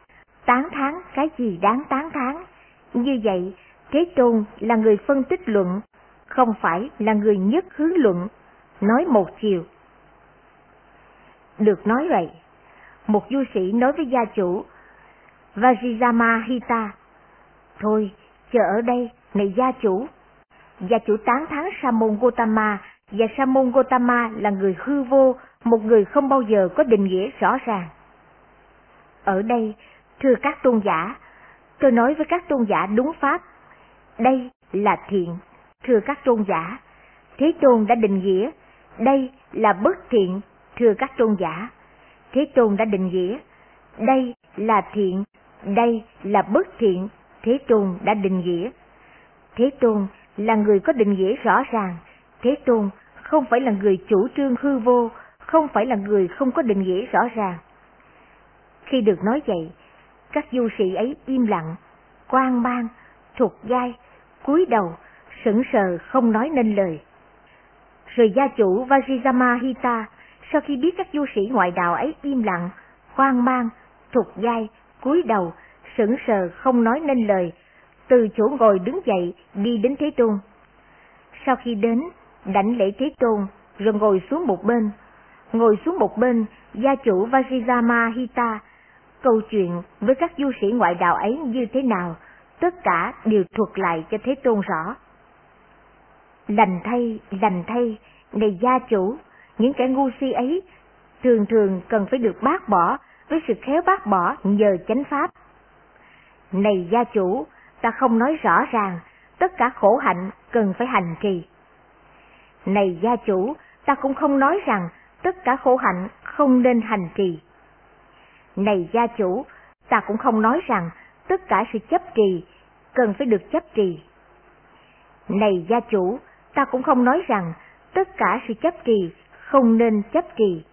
tán thán cái gì đáng tán thán. Như vậy, Thế Tôn là người phân tích luận, không phải là người nhất hướng luận, nói một chiều. Được nói vậy, một du sĩ nói với gia chủ Vajijama Hita, Thôi, chờ ở đây, này gia chủ. Gia chủ tán thán Sa môn Gotama và Sa môn Gotama là người hư vô, một người không bao giờ có định nghĩa rõ ràng. Ở đây, thưa các tôn giả, tôi nói với các tôn giả đúng pháp, đây là thiện, thưa các tôn giả. Thế Tôn đã định nghĩa, đây là bất thiện, thưa các tôn giả. Thế Tôn đã định nghĩa, đây là thiện, đây là bất thiện, Thế Tôn đã định nghĩa. Thế Tôn là người có định nghĩa rõ ràng, Thế Tôn không phải là người chủ trương hư vô, không phải là người không có định nghĩa rõ ràng. Khi được nói vậy, các du sĩ ấy im lặng, quan mang, thuộc gai, cúi đầu, sững sờ không nói nên lời. Rồi gia chủ Vajrayama Hita, sau khi biết các du sĩ ngoại đạo ấy im lặng, hoang mang, thuộc gai, cúi đầu, sững sờ không nói nên lời, từ chỗ ngồi đứng dậy đi đến Thế Tôn. Sau khi đến, đảnh lễ Thế Tôn, rồi ngồi xuống một bên. Ngồi xuống một bên, gia chủ Vajrayama Hita, câu chuyện với các du sĩ ngoại đạo ấy như thế nào, tất cả đều thuật lại cho Thế Tôn rõ. Lành thay, lành thay, này gia chủ, những kẻ ngu si ấy thường thường cần phải được bác bỏ với sự khéo bác bỏ nhờ chánh pháp. Này gia chủ, ta không nói rõ ràng, tất cả khổ hạnh cần phải hành trì. Này gia chủ, ta cũng không nói rằng tất cả khổ hạnh không nên hành trì. Này gia chủ, ta cũng không nói rằng tất cả sự chấp trì cần phải được chấp trì. Này gia chủ, ta cũng không nói rằng tất cả sự chấp trì không nên chấp trì.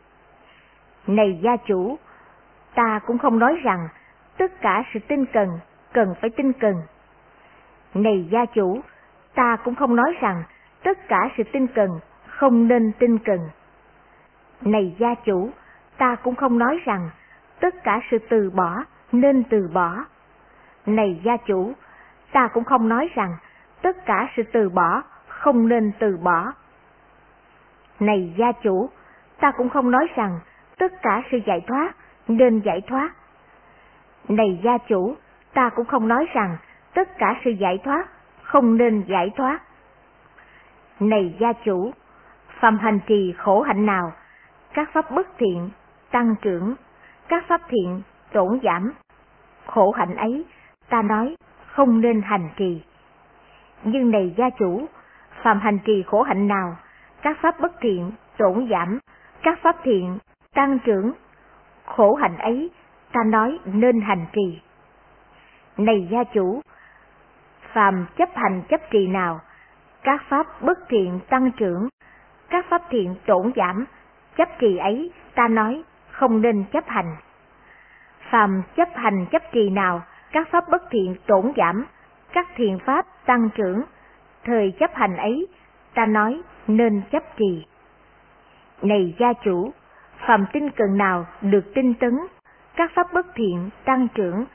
Này gia chủ, ta cũng không nói rằng tất cả sự tinh cần cần phải tinh cần. Này gia chủ, ta cũng không nói rằng tất cả sự tinh cần không nên tinh cần. Này gia chủ, ta cũng không nói rằng tất cả sự từ bỏ nên từ bỏ. Này gia chủ, ta cũng không nói rằng tất cả sự từ bỏ không nên từ bỏ. Này gia chủ, ta cũng không nói rằng tất cả sự giải thoát nên giải thoát. Này gia chủ, ta cũng không nói rằng tất cả sự giải thoát không nên giải thoát. Này gia chủ, phàm hành trì khổ hạnh nào, các pháp bất thiện, tăng trưởng, các pháp thiện, tổn giảm. Khổ hạnh ấy, ta nói, không nên hành trì. Nhưng này gia chủ, phàm hành trì khổ hạnh nào, các pháp bất thiện, tổn giảm, các pháp thiện, tăng trưởng. Khổ hạnh ấy, ta nói nên hành trì. Này gia chủ, phàm chấp hành chấp trì nào, các pháp bất thiện tăng trưởng, các pháp thiện tổn giảm, chấp trì ấy ta nói không nên chấp hành. Phàm chấp hành chấp trì nào, các pháp bất thiện tổn giảm, các thiện pháp tăng trưởng, thời chấp hành ấy ta nói nên chấp trì. Này gia chủ, phàm tinh cần nào được tinh tấn, các pháp bất thiện tăng trưởng,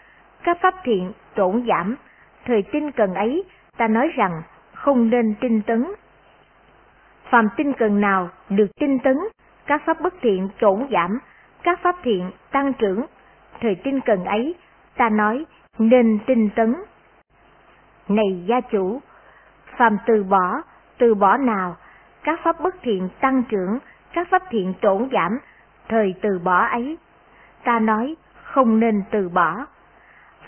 các pháp thiện tổn giảm, thời tinh cần ấy ta nói rằng không nên tinh tấn. Phàm tinh cần nào được tinh tấn, các pháp bất thiện tổn giảm, các pháp thiện tăng trưởng, thời tinh cần ấy ta nói nên tinh tấn. Này gia chủ, phàm từ bỏ, từ bỏ nào, các pháp bất thiện tăng trưởng, các pháp thiện tổn giảm, thời từ bỏ ấy. Ta nói không nên từ bỏ.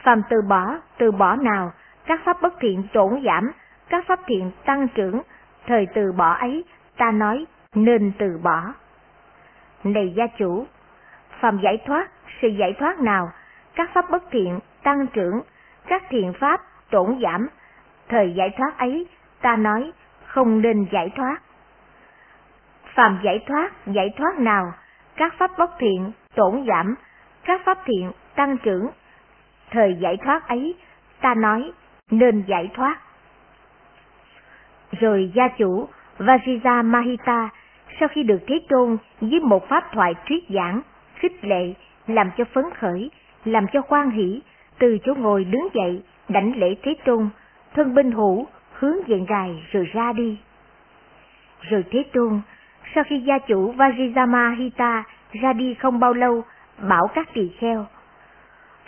Phàm từ bỏ, từ bỏ nào, các pháp bất thiện tổn giảm, các pháp thiện tăng trưởng, thời từ bỏ ấy, ta nói nên từ bỏ. Này gia chủ, phàm giải thoát, sự giải thoát nào, các pháp bất thiện tăng trưởng, các thiện pháp tổn giảm, thời giải thoát ấy, ta nói không nên giải thoát. Phàm giải thoát, giải thoát nào, các pháp bất thiện tổn giảm, các pháp thiện tăng trưởng, thời giải thoát ấy, ta nói nên giải thoát. Rồi gia chủ Vajija Mahita sau khi được Thế Tôn với một pháp thoại thuyết giảng, khích lệ, làm cho phấn khởi, làm cho khoan hỷ, từ chỗ ngồi đứng dậy, đảnh lễ Thế Tôn, thân binh hữu, hướng diện gài rồi ra đi. Rồi Thế Tôn, sau khi gia chủ Vajrayama Hita ra đi không bao lâu, bảo các tỳ kheo.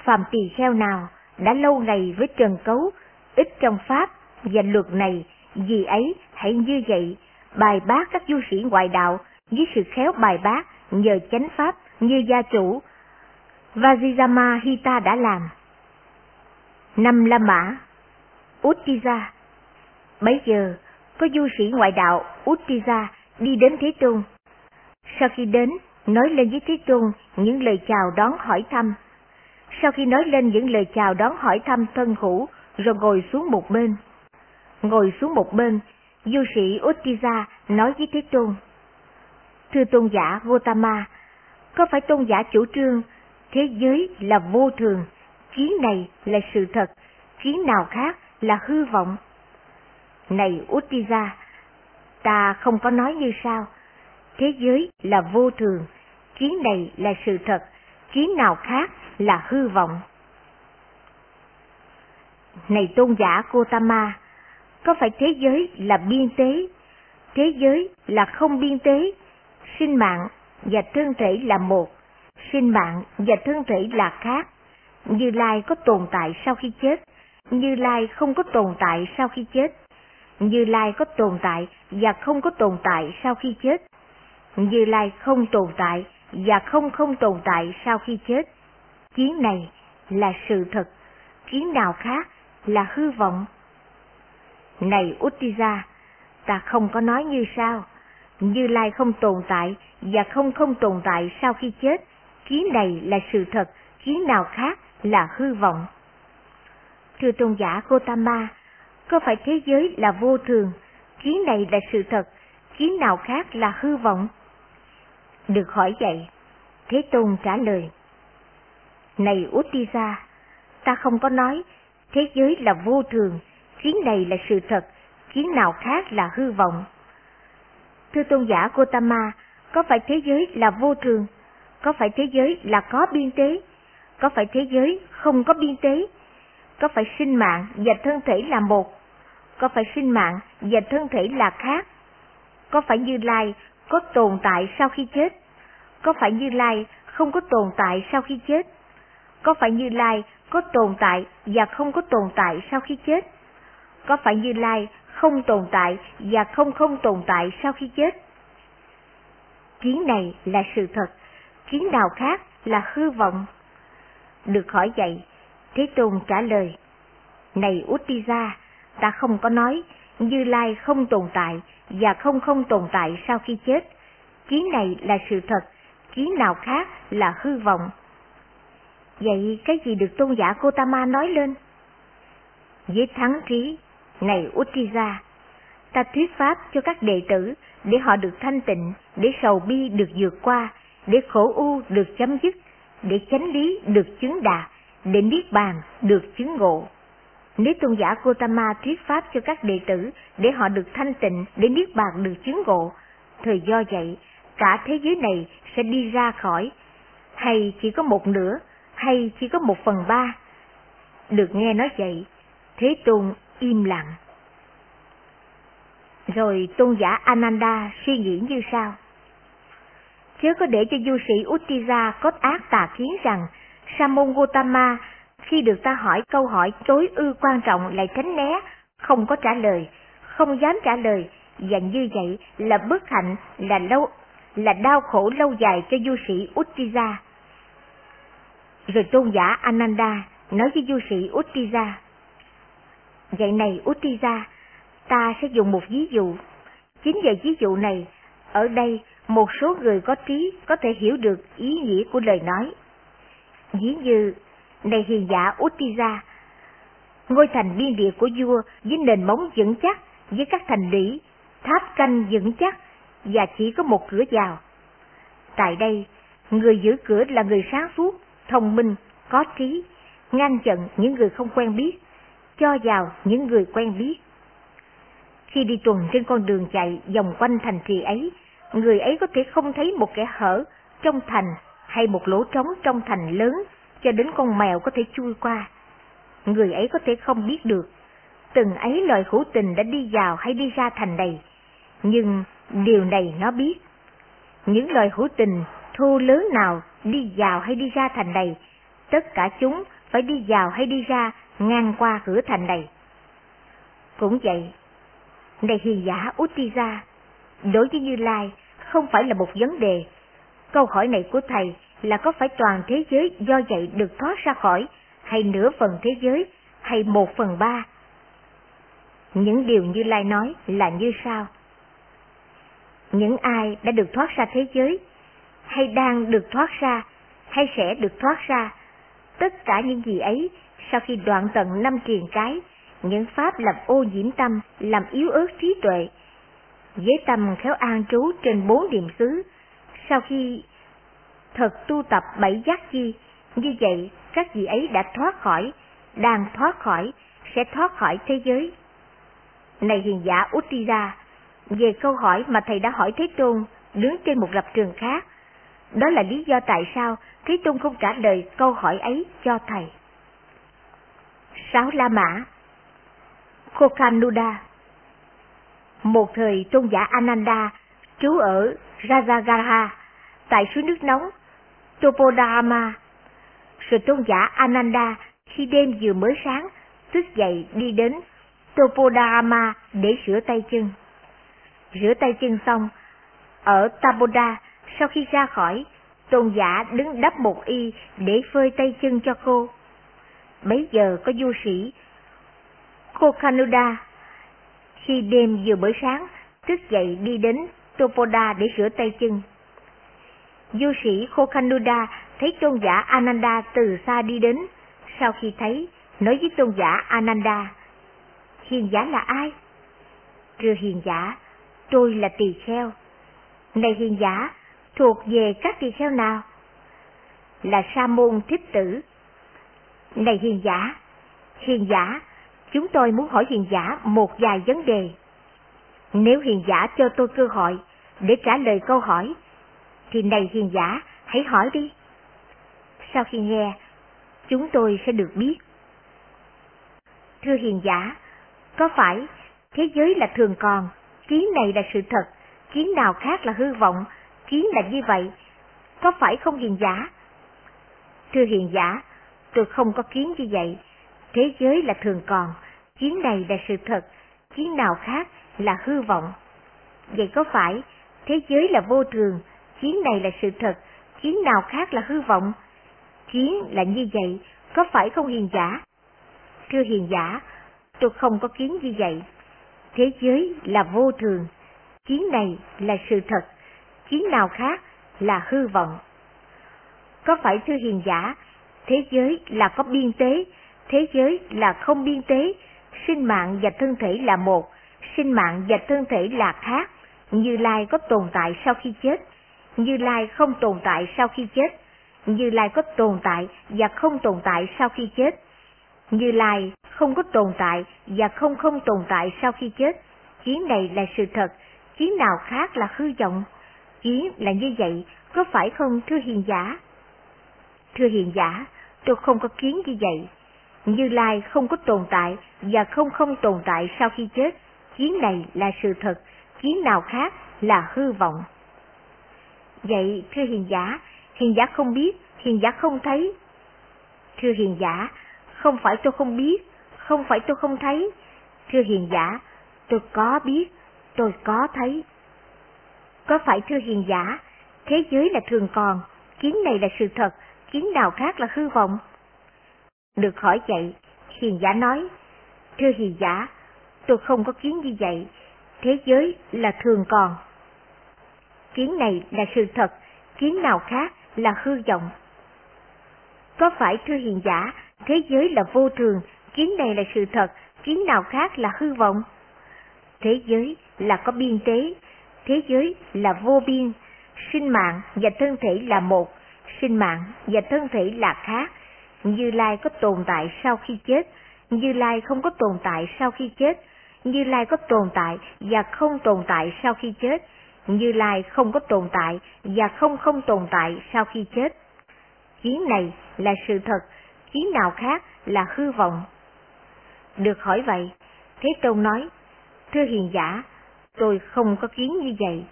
phạm tỳ kheo nào đã lâu ngày với trần cấu, ít trong pháp và luật này, vì ấy hãy như vậy, bài bác các du sĩ ngoại đạo với sự khéo bài bác nhờ chánh pháp như gia chủ Vajijama Hita đã làm. Năm La Mã Uttiza Bấy giờ, có du sĩ ngoại đạo Uttiza đi đến Thế Tôn. Sau khi đến, nói lên với Thế Tôn những lời chào đón hỏi thăm. Sau khi nói lên những lời chào đón hỏi thăm thân hữu, rồi ngồi xuống một bên. Ngồi xuống một bên, du sĩ Uttiza nói với Thế Tôn. Thưa tôn giả Gotama, có phải tôn giả chủ trương thế giới là vô thường, kiến này là sự thật, kiến nào khác là hư vọng? Này Uttiza, ta không có nói như sao, thế giới là vô thường, kiến này là sự thật, kiến nào khác là hư vọng. Này tôn giả Kotama, có phải thế giới là biên tế, thế giới là không biên tế, sinh mạng và thương thể là một, sinh mạng và thương thể là khác. Như Lai có tồn tại sau khi chết, Như Lai không có tồn tại sau khi chết. Như Lai có tồn tại và không có tồn tại sau khi chết. Như Lai không tồn tại và không không tồn tại sau khi chết. Kiến này là sự thật, kiến nào khác là hư vọng. Này Uttiza, ta không có nói như sao. Như Lai không tồn tại và không không tồn tại sau khi chết. Kiến này là sự thật, kiến nào khác là hư vọng. Thưa tôn giả Gotama, có phải thế giới là vô thường, kiến này là sự thật, kiến nào khác là hư vọng? Được hỏi vậy, Thế Tôn trả lời. Này Uttisa, ta không có nói thế giới là vô thường, kiến này là sự thật, kiến nào khác là hư vọng. Thưa tôn giả Gotama, có phải thế giới là vô thường? Có phải thế giới là có biên tế? Có phải thế giới không có biên tế? Có phải sinh mạng và thân thể là một? Có phải sinh mạng và thân thể là khác? Có phải Như Lai có tồn tại sau khi chết? Có phải Như Lai không có tồn tại sau khi chết? Có phải Như Lai có tồn tại và không có tồn tại sau khi chết? Có phải Như Lai không tồn tại và không không tồn tại sau khi chết? Kiến này là sự thật, kiến nào khác là hư vọng. Được hỏi vậy, Thế Tôn trả lời, Này Uttisa, ta không có nói Như Lai không tồn tại và không không tồn tại sau khi chết. Kiến này là sự thật, kiến nào khác là hư vọng. Vậy cái gì được tôn giả Gotama nói lên? Với thắng trí, này Uttiza, ta thuyết pháp cho các đệ tử để họ được thanh tịnh, để sầu bi được vượt qua, để khổ u được chấm dứt, để chánh lý được chứng đạt, để niết bàn được chứng ngộ. Nếu tôn giả Gotama thuyết pháp cho các đệ tử để họ được thanh tịnh, để niết bàn được chứng ngộ, thời do vậy cả thế giới này sẽ đi ra khỏi, hay chỉ có một nửa, hay chỉ có một phần ba. Được nghe nói vậy, Thế Tôn im lặng. Rồi tôn giả Ananda suy nghĩ như sau. Chớ có để cho du sĩ Uttira có ác tà kiến rằng Samon Gautama khi được ta hỏi câu hỏi tối ư quan trọng lại tránh né, không có trả lời, không dám trả lời, và như vậy là bất hạnh, là lâu là đau khổ lâu dài cho du sĩ Uttira. Rồi tôn giả Ananda nói với du sĩ Uttira, Vậy này Uttira, ta sẽ dùng một ví dụ. Chính về ví dụ này, ở đây một số người có trí có thể hiểu được ý nghĩa của lời nói. Ví như, này hiền giả Uttira, ngôi thành biên địa của vua với nền móng vững chắc, với các thành lũy, tháp canh vững chắc và chỉ có một cửa vào. Tại đây, người giữ cửa là người sáng suốt, thông minh, có trí, ngăn chặn những người không quen biết, cho vào những người quen biết. Khi đi tuần trên con đường chạy vòng quanh thành trì ấy, người ấy có thể không thấy một kẻ hở trong thành hay một lỗ trống trong thành lớn cho đến con mèo có thể chui qua. Người ấy có thể không biết được, từng ấy loài hữu tình đã đi vào hay đi ra thành này, nhưng điều này nó biết. Những loài hữu tình thô lớn nào đi vào hay đi ra thành này, tất cả chúng phải đi vào hay đi ra ngang qua cửa thành này. Cũng vậy, này hi giả Uttira, đối với Như Lai không phải là một vấn đề. Câu hỏi này của thầy là có phải toàn thế giới do vậy được thoát ra khỏi, hay nửa phần thế giới, hay một phần ba? Những điều Như Lai nói là như sau. Những ai đã được thoát ra thế giới, hay đang được thoát ra, hay sẽ được thoát ra, tất cả những gì ấy sau khi đoạn tận năm triền cái, những pháp làm ô nhiễm tâm, làm yếu ớt trí tuệ, với tâm khéo an trú trên bốn điểm xứ, sau khi thật tu tập bảy giác chi, như vậy các vị ấy đã thoát khỏi, đang thoát khỏi, sẽ thoát khỏi thế giới. Này hiền giả Uttira, về câu hỏi mà thầy đã hỏi Thế Tôn đứng trên một lập trường khác, đó là lý do tại sao Thế Tôn không trả lời câu hỏi ấy cho thầy. Sáu La Mã Kokanuda Một thời tôn giả Ananda trú ở Rajagaha tại suối nước nóng Topodama. Rồi tôn giả Ananda khi đêm vừa mới sáng thức dậy đi đến Topodama để rửa tay chân. Rửa tay chân xong, ở Taboda sau khi ra khỏi, tôn giả đứng đắp một y để phơi tay chân cho cô. Bấy giờ có du sĩ Kokanuda khi đêm vừa mới sáng thức dậy đi đến Topoda để rửa tay chân. Du sĩ Kokanuda thấy tôn giả Ananda từ xa đi đến, sau khi thấy, nói với tôn giả Ananda, hiền giả là ai? Thưa hiền giả, tôi là tỳ kheo. Này hiền giả, thuộc về các tỳ kheo nào? Là sa môn thích tử. Này hiền giả, hiền giả, chúng tôi muốn hỏi hiền giả một vài vấn đề. Nếu hiền giả cho tôi cơ hội để trả lời câu hỏi, thì này hiền giả, hãy hỏi đi. Sau khi nghe, chúng tôi sẽ được biết. Thưa hiền giả, có phải thế giới là thường còn, kiến này là sự thật, kiến nào khác là hư vọng, kiến là như vậy, có phải không hiền giả? Thưa hiền giả, tôi không có kiến như vậy, thế giới là thường còn, kiến này là sự thật, kiến nào khác là hư vọng. Vậy có phải thế giới là vô thường, kiến này là sự thật, kiến nào khác là hư vọng? Kiến là như vậy, có phải không hiền giả? Thưa hiền giả, tôi không có kiến như vậy. Thế giới là vô thường, kiến này là sự thật, kiến nào khác là hư vọng. Có phải thưa hiền giả, thế giới là có biên tế, thế giới là không biên tế, sinh mạng và thân thể là một, sinh mạng và thân thể là khác, Như Lai có tồn tại sau khi chết, Như Lai không tồn tại sau khi chết, Như Lai có tồn tại và không tồn tại sau khi chết, Như Lai không có tồn tại và không không tồn tại sau khi chết, kiến này là sự thật, kiến nào khác là hư vọng. kiến là như vậy, có phải không thưa hiền giả? Thưa hiền giả, tôi không có kiến như vậy. Như Lai không có tồn tại và không không tồn tại sau khi chết. Kiến này là sự thật, kiến nào khác là hư vọng. Vậy thưa hiền giả, hiền giả không biết, hiền giả không thấy. Thưa hiền giả, không phải tôi không biết, không phải tôi không thấy. Thưa hiền giả, tôi có biết, tôi có thấy. Có phải thưa hiền giả, thế giới là thường còn, kiến này là sự thật, kiến nào khác là hư vọng? Được hỏi vậy, hiền giả nói, thưa hiền giả, tôi không có kiến như vậy, thế giới là thường còn. Kiến này là sự thật, kiến nào khác là hư vọng. Có phải thưa hiền giả, thế giới là vô thường, kiến này là sự thật, kiến nào khác là hư vọng? Thế giới là có biên tế, thế giới là vô biên, sinh mạng và thân thể là một, sinh mạng và thân thể là khác. Như Lai có tồn tại sau khi chết, Như Lai không có tồn tại sau khi chết, Như Lai có tồn tại và không tồn tại sau khi chết, Như Lai không có tồn tại và không không tồn tại sau khi chết. Kiến này là sự thật, kiến nào khác là hư vọng. Được hỏi vậy, Thế Tôn nói, Thưa hiền giả, tôi không có kiến như vậy.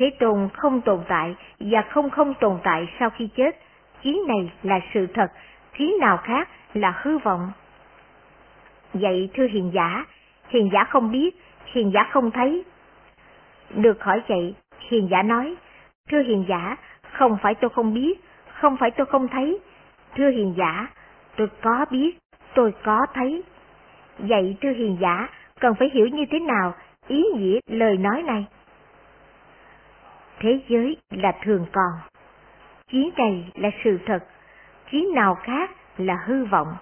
Thế Tôn không tồn tại và không không tồn tại sau khi chết, Chí này là sự thật, chí nào khác là hư vọng. Vậy thưa hiền giả, hiền giả không biết, hiền giả không thấy. Được hỏi vậy, hiền giả nói, thưa hiền giả, không phải tôi không biết, không phải tôi không thấy. Thưa hiền giả, tôi có biết, tôi có thấy. Vậy thưa hiền giả, cần phải hiểu như thế nào ý nghĩa lời nói này? Thế giới là thường còn, kiến này là sự thật, kiến nào khác là hư vọng.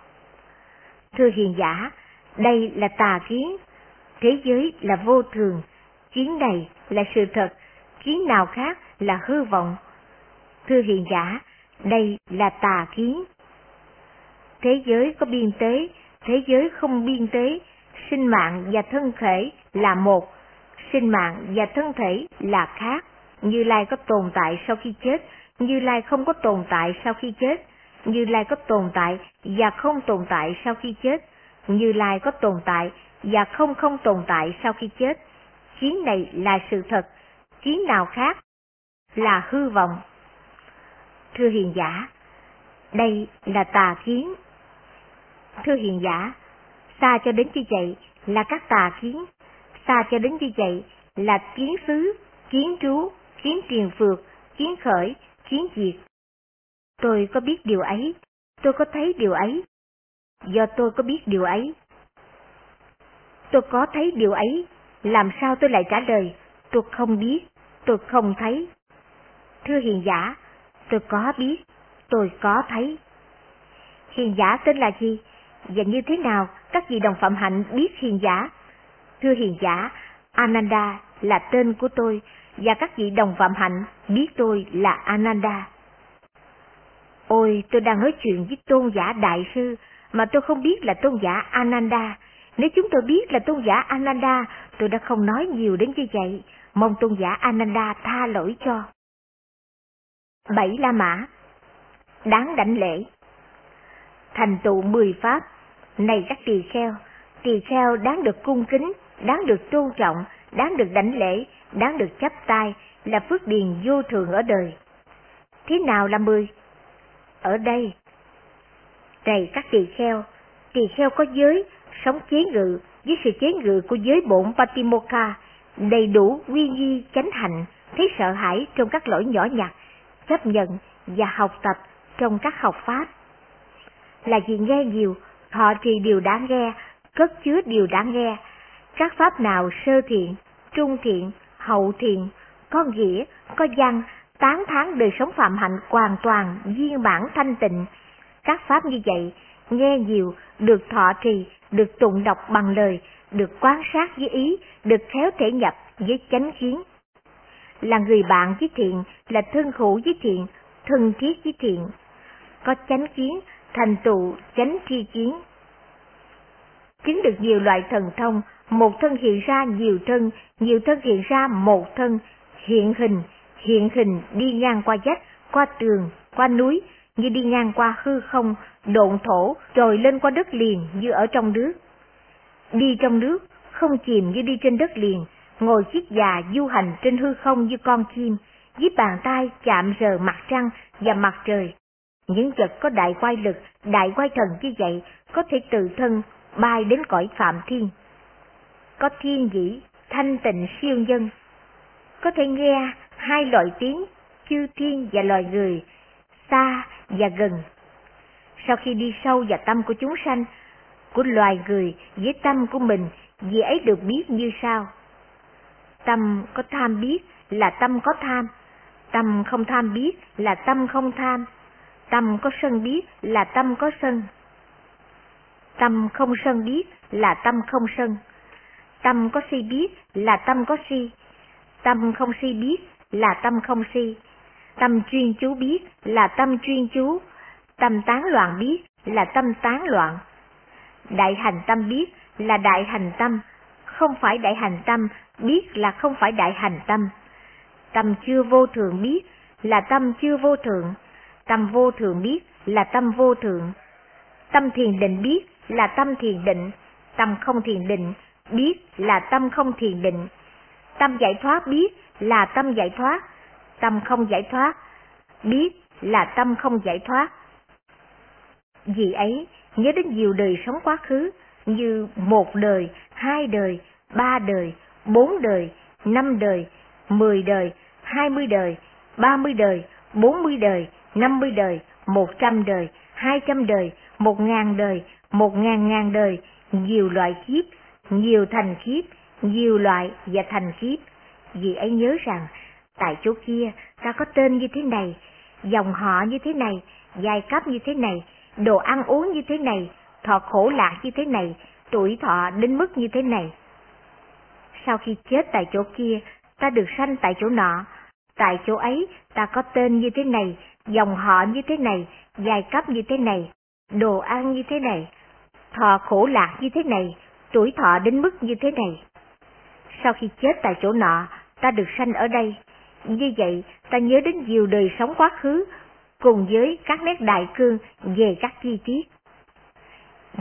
Thưa hiền giả, đây là tà kiến, thế giới là vô thường, kiến này là sự thật, kiến nào khác là hư vọng. Thưa hiền giả, đây là tà kiến. Thế giới có biên tế, thế giới không biên tế, sinh mạng và thân thể là một, sinh mạng và thân thể là khác. Như Lai có tồn tại sau khi chết, Như Lai không có tồn tại sau khi chết, Như Lai có tồn tại và không tồn tại sau khi chết, Như Lai có tồn tại và không không tồn tại sau khi chết. Kiến này là sự thật, kiến nào khác là hư vọng. Thưa hiền giả, đây là tà kiến. Thưa hiền giả, xa cho đến như vậy là các tà kiến, xa cho đến như vậy là kiến xứ, kiến trú, kiến tiền phượt, kiến khởi, kiến diệt. Tôi có biết điều ấy, tôi có thấy điều ấy, do tôi có biết điều ấy. Tôi có thấy điều ấy, làm sao tôi lại trả lời, tôi không biết, tôi không thấy. Thưa hiền giả, tôi có biết, tôi có thấy. Hiền giả tên là gì? Và như thế nào các vị đồng phạm hạnh biết hiền giả? Thưa hiền giả, Ananda là tên của tôi và các vị đồng phạm hạnh biết tôi là Ananda. Ôi, tôi đang nói chuyện với tôn giả đại sư mà tôi không biết là tôn giả Ananda. Nếu chúng tôi biết là tôn giả Ananda, tôi đã không nói nhiều đến như vậy. Mong tôn giả Ananda tha lỗi cho. Bảy La Mã Đáng đảnh lễ Thành tựu mười pháp Này các tỳ kheo, tỳ kheo đáng được cung kính, đáng được tôn trọng, đáng được đảnh lễ, đáng được chấp tay, là phước điền vô thường ở đời. Thế nào là mười? Ở đây. Này các tỳ kheo, tỳ kheo có giới, sống chế ngự với sự chế ngự của giới bổn Patimokkha, đầy đủ quy nghi chánh hạnh, thấy sợ hãi trong các lỗi nhỏ nhặt, chấp nhận và học tập trong các học pháp. Là vì nghe nhiều, thọ trì điều đáng nghe, cất chứa điều đáng nghe. Các pháp nào sơ thiện, trung thiện, hậu thiện, có nghĩa, có văn, tán thán đời sống phạm hạnh hoàn toàn, viên bản thanh tịnh. Các pháp như vậy, nghe nhiều, được thọ trì, được tụng đọc bằng lời, được quan sát với ý, được khéo thể nhập với chánh kiến. Là người bạn với thiện, là thân khổ với thiện, thân thiết với thiện. Có chánh kiến, thành tựu chánh tri kiến. Chứng được nhiều loại thần thông, một thân hiện ra nhiều thân, nhiều thân hiện ra một thân, hiện hình, hiện hình đi ngang qua vách, qua tường, qua núi, như đi ngang qua hư không, độn thổ, rồi lên qua đất liền như ở trong nước. Đi trong nước, không chìm như đi trên đất liền, ngồi chiếc già du hành trên hư không như con chim, với bàn tay chạm rờ mặt trăng và mặt trời. Những vật có đại quay lực, đại quay thần như vậy có thể tự thân bay đến cõi phạm thiên. Có thiên dĩ, thanh tịnh siêu nhân. Có thể nghe hai loại tiếng, chư thiên và loài người, xa và gần. Sau khi đi sâu vào tâm của chúng sanh, của loài người với tâm của mình, vì ấy được biết như sau. Tâm có tham biết là tâm có tham, tâm không tham biết là tâm không tham, tâm có sân biết là tâm có sân. Tâm không sân biết là tâm không sân. Tâm có si biết là tâm có si. Tâm không si biết là tâm không si. Tâm chuyên chú biết là tâm chuyên chú. Tâm tán loạn biết là tâm tán loạn. Đại hành tâm biết là đại hành tâm, không phải đại hành tâm biết là không phải đại hành tâm. Tâm chưa vô thường biết là tâm chưa vô thượng, tâm vô thường biết là tâm vô thượng. Tâm thiền định biết là tâm thiền định, tâm không thiền định biết là tâm không thiền định. Tâm giải thoát biết là tâm giải thoát, tâm không giải thoát biết là tâm không giải thoát. Vì ấy, nhớ đến nhiều đời sống quá khứ như một đời, hai đời, ba đời, bốn đời, năm đời, mười đời, hai mươi đời, ba mươi đời, bốn mươi đời, năm mươi đời, một trăm đời, hai trăm đời, một ngàn đời, một ngàn ngàn đời, nhiều loại kiếp, nhiều thành kiếp, nhiều loại và thành kiếp. Vì ấy nhớ rằng, tại chỗ kia ta có tên như thế này, dòng họ như thế này, giai cấp như thế này, đồ ăn uống như thế này, thọ khổ lạc như thế này, tuổi thọ đến mức như thế này. Sau khi chết tại chỗ kia, ta được sanh tại chỗ nọ, tại chỗ ấy ta có tên như thế này, dòng họ như thế này, giai cấp như thế này, đồ ăn như thế này, thọ khổ lạc như thế này, tuổi thọ đến mức như thế này. Sau khi chết tại chỗ nọ, ta được sanh ở đây. Như vậy, ta nhớ đến nhiều đời sống quá khứ, cùng với các nét đại cương về các chi tiết.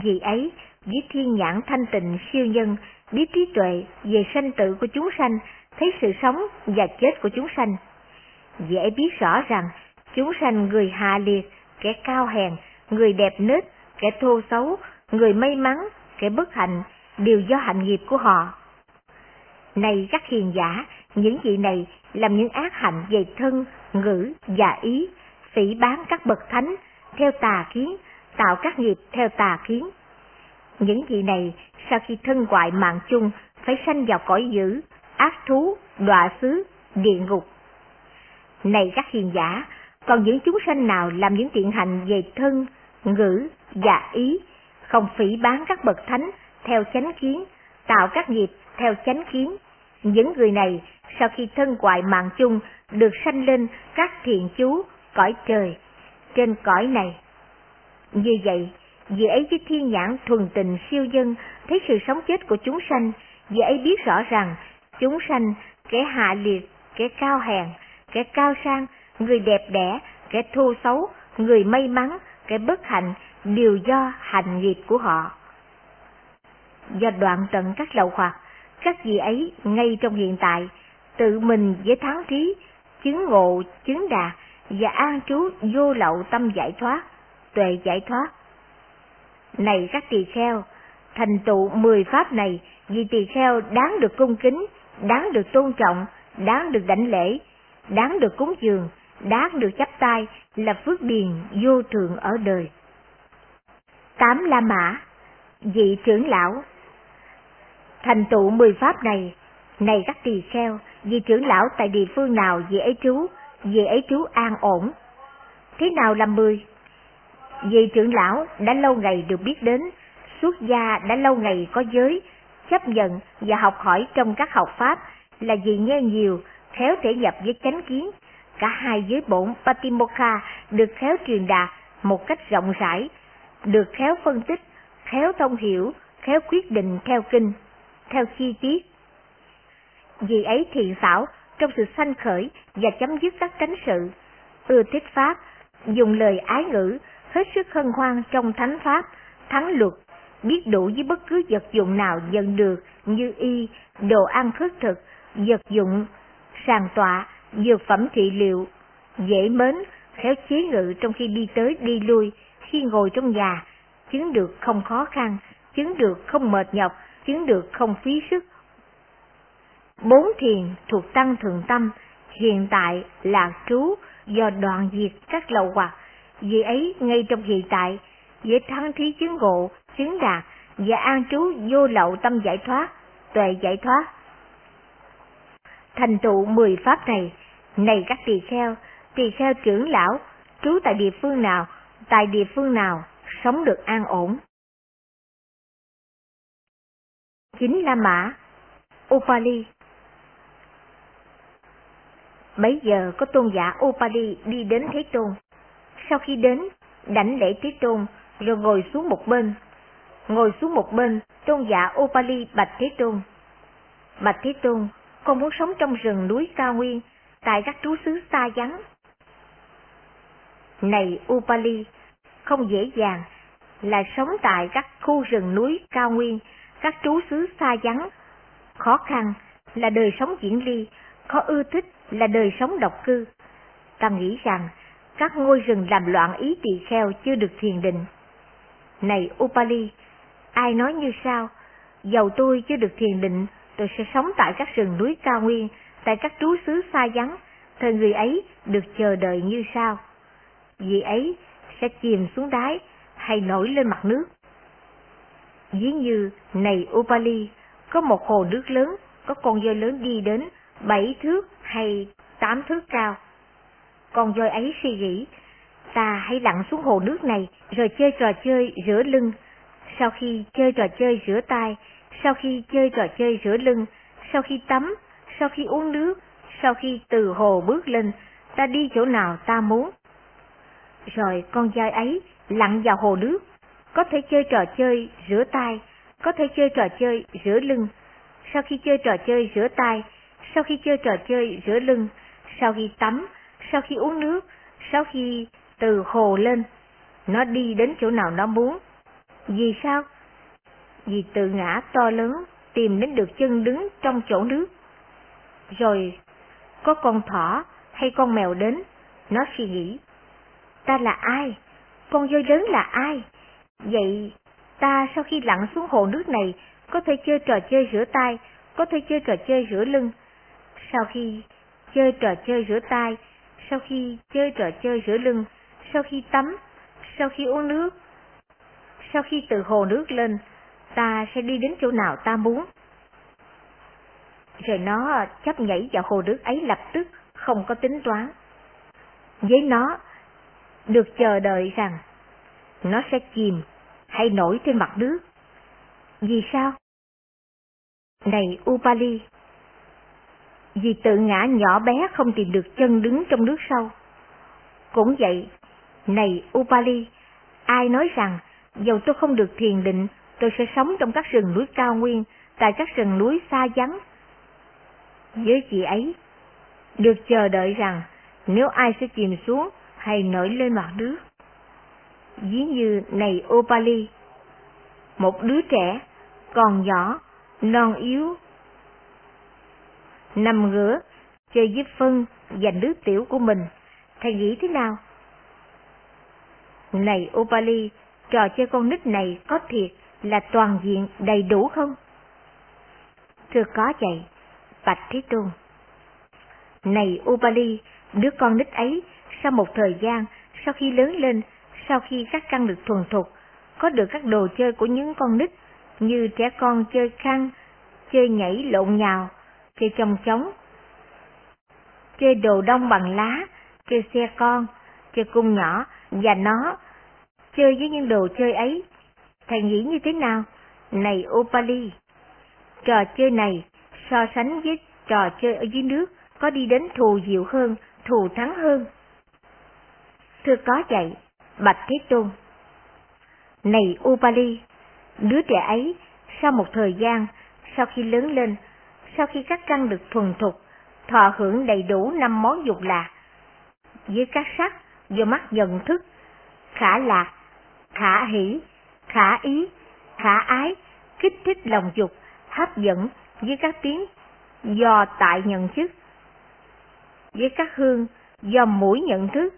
Vì ấy, với thiên nhãn thanh tịnh siêu nhân, biết trí tuệ về sanh tử của chúng sanh, thấy sự sống và chết của chúng sanh. Dễ biết rõ rằng, chúng sanh người hạ liệt, kẻ cao hèn, người đẹp nết, kẻ thô xấu, người may mắn, kẻ bất hạnh, đều do hạnh nghiệp của họ. Này các hiền giả, những vị này làm những ác hạnh về thân, ngữ và ý, phỉ bán các bậc thánh, theo tà kiến, tạo các nghiệp theo tà kiến. Những vị này sau khi thân ngoại mạng chung phải sanh vào cõi dữ, ác thú, đọa xứ, địa ngục. Này các hiền giả, còn những chúng sanh nào làm những thiện hành về thân, ngữ và ý, không phỉ bán các bậc thánh theo chánh kiến, tạo các nghiệp theo chánh kiến. Những người này sau khi thân hoại mạng chung được sanh lên các thiện chú cõi trời, trên cõi này. Như vậy, vì ấy với thiên nhãn thuần tình siêu dân thấy sự sống chết của chúng sanh, vì ấy biết rõ rằng chúng sanh kẻ hạ liệt, kẻ cao hèn, kẻ cao sang, người đẹp đẽ, kẻ thô xấu, người may mắn, kẻ bất hạnh đều do hành nghiệp của họ. Do đoạn tận các lậu hoặc, các vị ấy ngay trong hiện tại, tự mình với thắng trí, chứng ngộ, chứng đạt và an trú vô lậu tâm giải thoát, tuệ giải thoát. Này các tỳ kheo, thành tựu mười pháp này vì tỳ kheo đáng được cung kính, đáng được tôn trọng, đáng được đảnh lễ, đáng được cúng dường, đáng được chắp tay là phước điền vô thượng ở đời. Tám La Mã Vị trưởng lão Thành tựu mười pháp này, này các tỳ kheo, vị trưởng lão tại địa phương nào vị ấy trú, vị ấy trú an ổn. Thế nào là mười? Vị trưởng lão đã lâu ngày được biết đến, xuất gia đã lâu ngày có giới, chấp nhận và học hỏi trong các học pháp là vì nghe nhiều, khéo thể nhập với chánh kiến. Cả hai giới bổn Patimokha được khéo truyền đạt một cách rộng rãi, được khéo phân tích, khéo thông hiểu, khéo quyết định theo kinh, theo chi tiết. Vì ấy thiện xảo, trong sự sanh khởi và chấm dứt các tránh sự, ưa thích Pháp, dùng lời ái ngữ, hết sức hân hoan trong thánh Pháp, thắng luật, biết đủ với bất cứ vật dụng nào nhận được như y, đồ ăn khất thực, vật dụng, sàn tọa, dược phẩm trị liệu, dễ mến, khéo chế ngự trong khi đi tới đi lui, khi ngồi trong nhà, chứng được không khó khăn, chứng được không mệt nhọc, chứng được không phí sức. Bốn thiền thuộc tăng thượng tâm, hiện tại là trú do đoạn diệt các lậu hoặc, vì ấy ngay trong hiện tại, dễ thắng thí chứng ngộ, chứng đạt và an trú vô lậu tâm giải thoát, tuệ giải thoát. Thành tựu mười pháp này, này các tỳ kheo, tỳ kheo trưởng lão, trú tại địa phương nào, tại địa phương nào, sống được an ổn. Chính La Mã, Upali Bấy giờ có tôn giả Upali đi đến Thế Tôn. Sau khi đến, đảnh lễ Thế Tôn, rồi ngồi xuống một bên. Ngồi xuống một bên, tôn giả Upali bạch Thế Tôn. Bạch Thế Tôn, con muốn sống trong rừng núi cao nguyên, tại các trú xứ xa vắng. Này Upali, không dễ dàng là sống tại các khu rừng núi cao nguyên, các trú xứ xa vắng. Khó khăn là đời sống diễn ly, khó ưa thích là đời sống độc cư. Ta nghĩ rằng các ngôi rừng làm loạn ý tỳ kheo chưa được thiền định. Này Upali, ai nói như sao? Dầu tôi chưa được thiền định, tôi sẽ sống tại các rừng núi cao nguyên, tại các trú xứ xa vắng, thời người ấy được chờ đợi như sao? Vì ấy sẽ chìm xuống đáy hay nổi lên mặt nước. Ví như này Upali, có một hồ nước lớn, có con voi lớn đi đến bảy thước hay tám thước cao. Con voi ấy suy nghĩ, ta hãy lặn xuống hồ nước này rồi chơi trò chơi rửa lưng. Sau khi chơi trò chơi rửa tay, sau khi chơi trò chơi rửa lưng, sau khi tắm, sau khi uống nước, sau khi từ hồ bước lên, ta đi chỗ nào ta muốn. Rồi con voi ấy lặn vào hồ nước, có thể chơi trò chơi rửa tay, có thể chơi trò chơi rửa lưng. Sau khi chơi trò chơi rửa tay, sau khi chơi trò chơi rửa lưng, sau khi tắm, sau khi uống nước, sau khi từ hồ lên, nó đi đến chỗ nào nó muốn. Vì sao? Vì tự ngã to lớn tìm đến được chân đứng trong chỗ nước. Rồi có con thỏ hay con mèo đến, nó suy nghĩ, ta là ai? Con voi lớn là ai? Vậy ta sau khi lặn xuống hồ nước này có thể chơi trò chơi rửa tay, có thể chơi trò chơi rửa lưng. Sau khi chơi trò chơi rửa tay, sau khi chơi trò chơi rửa lưng, sau khi tắm, sau khi uống nước, sau khi từ hồ nước lên, ta sẽ đi đến chỗ nào ta muốn. Rồi nó chấp nhảy vào hồ nước ấy lập tức, không có tính toán. Với nó, được chờ đợi rằng nó sẽ chìm hay nổi trên mặt nước. Vì sao? Này Upali, vì tự ngã nhỏ bé không tìm được chân đứng trong nước sâu. Cũng vậy, này Upali, ai nói rằng dầu tôi không được thiền định, tôi sẽ sống trong các rừng núi cao nguyên, tại các rừng núi xa vắng. Với chị ấy, được chờ đợi rằng nếu ai sẽ chìm xuống hay nổi lên mặt nước. Ví như này Opali, một đứa trẻ, còn nhỏ, non yếu, nằm ngửa, chơi với phân và nước tiểu của mình, thầy nghĩ thế nào? Này Opali, trò chơi con nít này có thiệt là toàn diện đầy đủ không? Thưa có vậy, Bạch Thế Tôn. Này Upali, đứa con nít ấy, sau một thời gian, sau khi lớn lên, sau khi các căn được thuần thục, có được các đồ chơi của những con nít, như trẻ con chơi khăn, chơi nhảy lộn nhào, chơi chồng trống, chơi đồ đông bằng lá, chơi xe con, chơi cung nhỏ, và nó chơi với những đồ chơi ấy. Thầy nghĩ như thế nào? Này Opali, trò chơi này so sánh với trò chơi ở dưới nước có đi đến thù diệu hơn, thù thắng hơn. Thưa có vậy, Bạch Thế Tôn. Này Upali, đứa trẻ ấy, sau một thời gian, sau khi lớn lên, sau khi các căn được thuần thục, thọ hưởng đầy đủ năm món dục lạc. Với các sắc do mắt nhận thức, khả lạc, khả hỷ, khả ý, khả ái, kích thích lòng dục, hấp dẫn với các tiếng do tại nhận thức, với các hương do mũi nhận thức,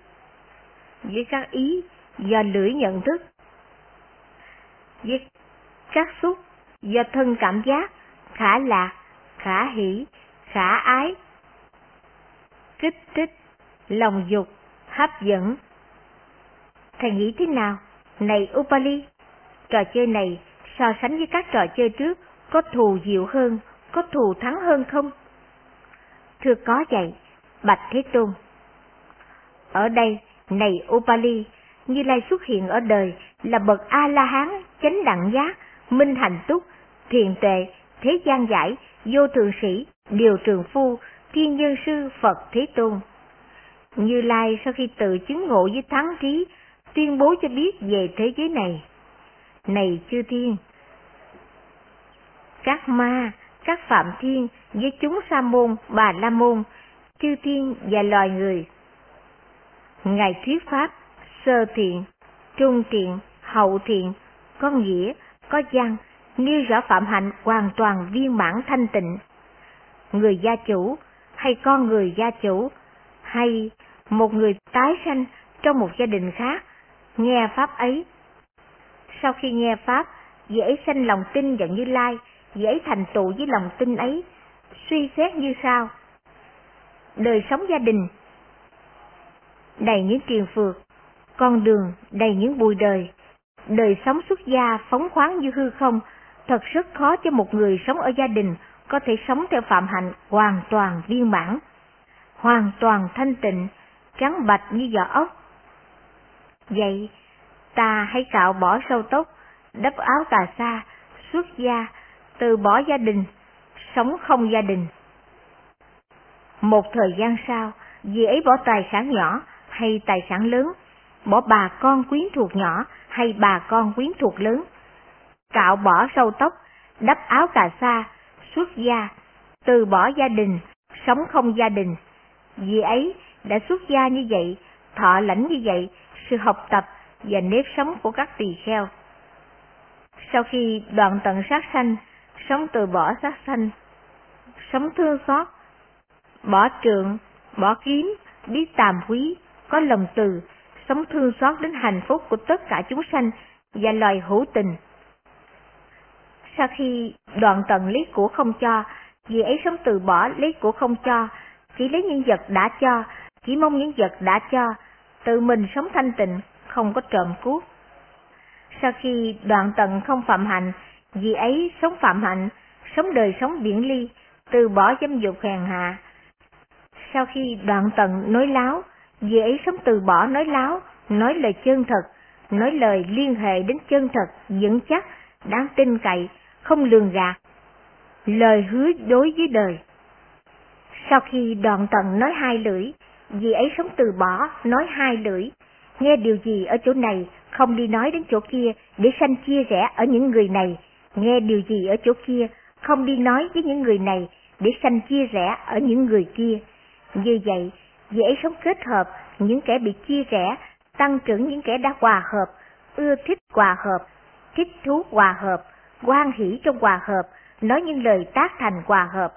với các ý do lưỡi nhận thức, với các xúc do thân cảm giác, khả lạc, khả hỷ, khả ái, kích thích, lòng dục, hấp dẫn. Thầy nghĩ thế nào? Này Upali, trò chơi này so sánh với các trò chơi trước có thù diệu hơn, có thù thắng hơn không? Thưa có vậy, Bạch Thế Tôn. Ở đây, này Upali, Như Lai xuất hiện ở đời là bậc A-la-hán, chánh đẳng giác, minh hành túc, thiền tuệ, thế gian giải, vô thường sĩ, điều trường phu, thiên nhân sư Phật Thế Tôn. Như Lai sau khi tự chứng ngộ với thắng trí, tuyên bố cho biết về thế giới này. Này chư thiên, các ma, các phạm thiên với chúng sa môn, bà la môn, chư thiên và loài người. Ngài thuyết pháp, sơ thiện, trung thiện, hậu thiện, có nghĩa, có văn, nêu rõ phạm hạnh hoàn toàn viên mãn thanh tịnh. Người gia chủ hay con người gia chủ hay một người tái sanh trong một gia đình khác nghe pháp ấy. Sau khi nghe pháp, dễ sanh lòng tin vào Như Lai, dễ thành tựu với lòng tin ấy, suy xét như sau. Đời sống gia đình đầy những triền phược, con đường đầy những bụi đời, đời sống xuất gia phóng khoáng như hư không, thật rất khó cho một người sống ở gia đình có thể sống theo phạm hạnh hoàn toàn viên mãn, hoàn toàn thanh tịnh, trắng bạch như vỏ ốc. Vậy, ta hãy cạo bỏ sâu tóc, đắp áo tà sa, xuất gia, từ bỏ gia đình, sống không gia đình. Một thời gian sau, vì ấy bỏ tài sản nhỏ hay tài sản lớn, bỏ bà con quyến thuộc nhỏ hay bà con quyến thuộc lớn, cạo bỏ sâu tóc, đắp áo cà sa, xuất gia, từ bỏ gia đình, sống không gia đình. Vì ấy đã xuất gia như vậy, thọ lãnh như vậy, sự học tập và nếp sống của các tỳ kheo. Sau khi đoạn tận sát sanh, sống từ bỏ sát sanh, sống thương xót, bỏ trượng, bỏ kiếm, biết tàm quý, có lòng từ, sống thương xót đến hạnh phúc của tất cả chúng sanh và loài hữu tình. Sau khi đoạn tận lý của không cho, vì ấy sống từ bỏ lý của không cho, chỉ lấy những vật đã cho, chỉ mong những vật đã cho, tự mình sống thanh tịnh, không có trộm cướp. Sau khi đoạn tận không phạm hạnh, vì ấy sống phạm hạnh, sống đời sống biển ly, từ bỏ dâm dục hèn hạ. Sau khi đoạn tận nói láo, vì ấy sống từ bỏ nói láo, nói lời chân thật, nói lời liên hệ đến chân thật, vững chắc, đáng tin cậy, không lường gạt. Lời hứa đối với đời. Sau khi đoạn tận nói hai lưỡi, vì ấy sống từ bỏ, nói hai lưỡi, nghe điều gì ở chỗ này, không đi nói đến chỗ kia để sanh chia rẽ ở những người này, nghe điều gì ở chỗ kia, không đi nói với những người này để sanh chia rẽ ở những người kia. Như vậy, dễ sống kết hợp những kẻ bị chia rẽ, tăng trưởng những kẻ đã hòa hợp, ưa thích hòa hợp, thích thú hòa hợp, quan hỷ trong hòa hợp, nói những lời tác thành hòa hợp.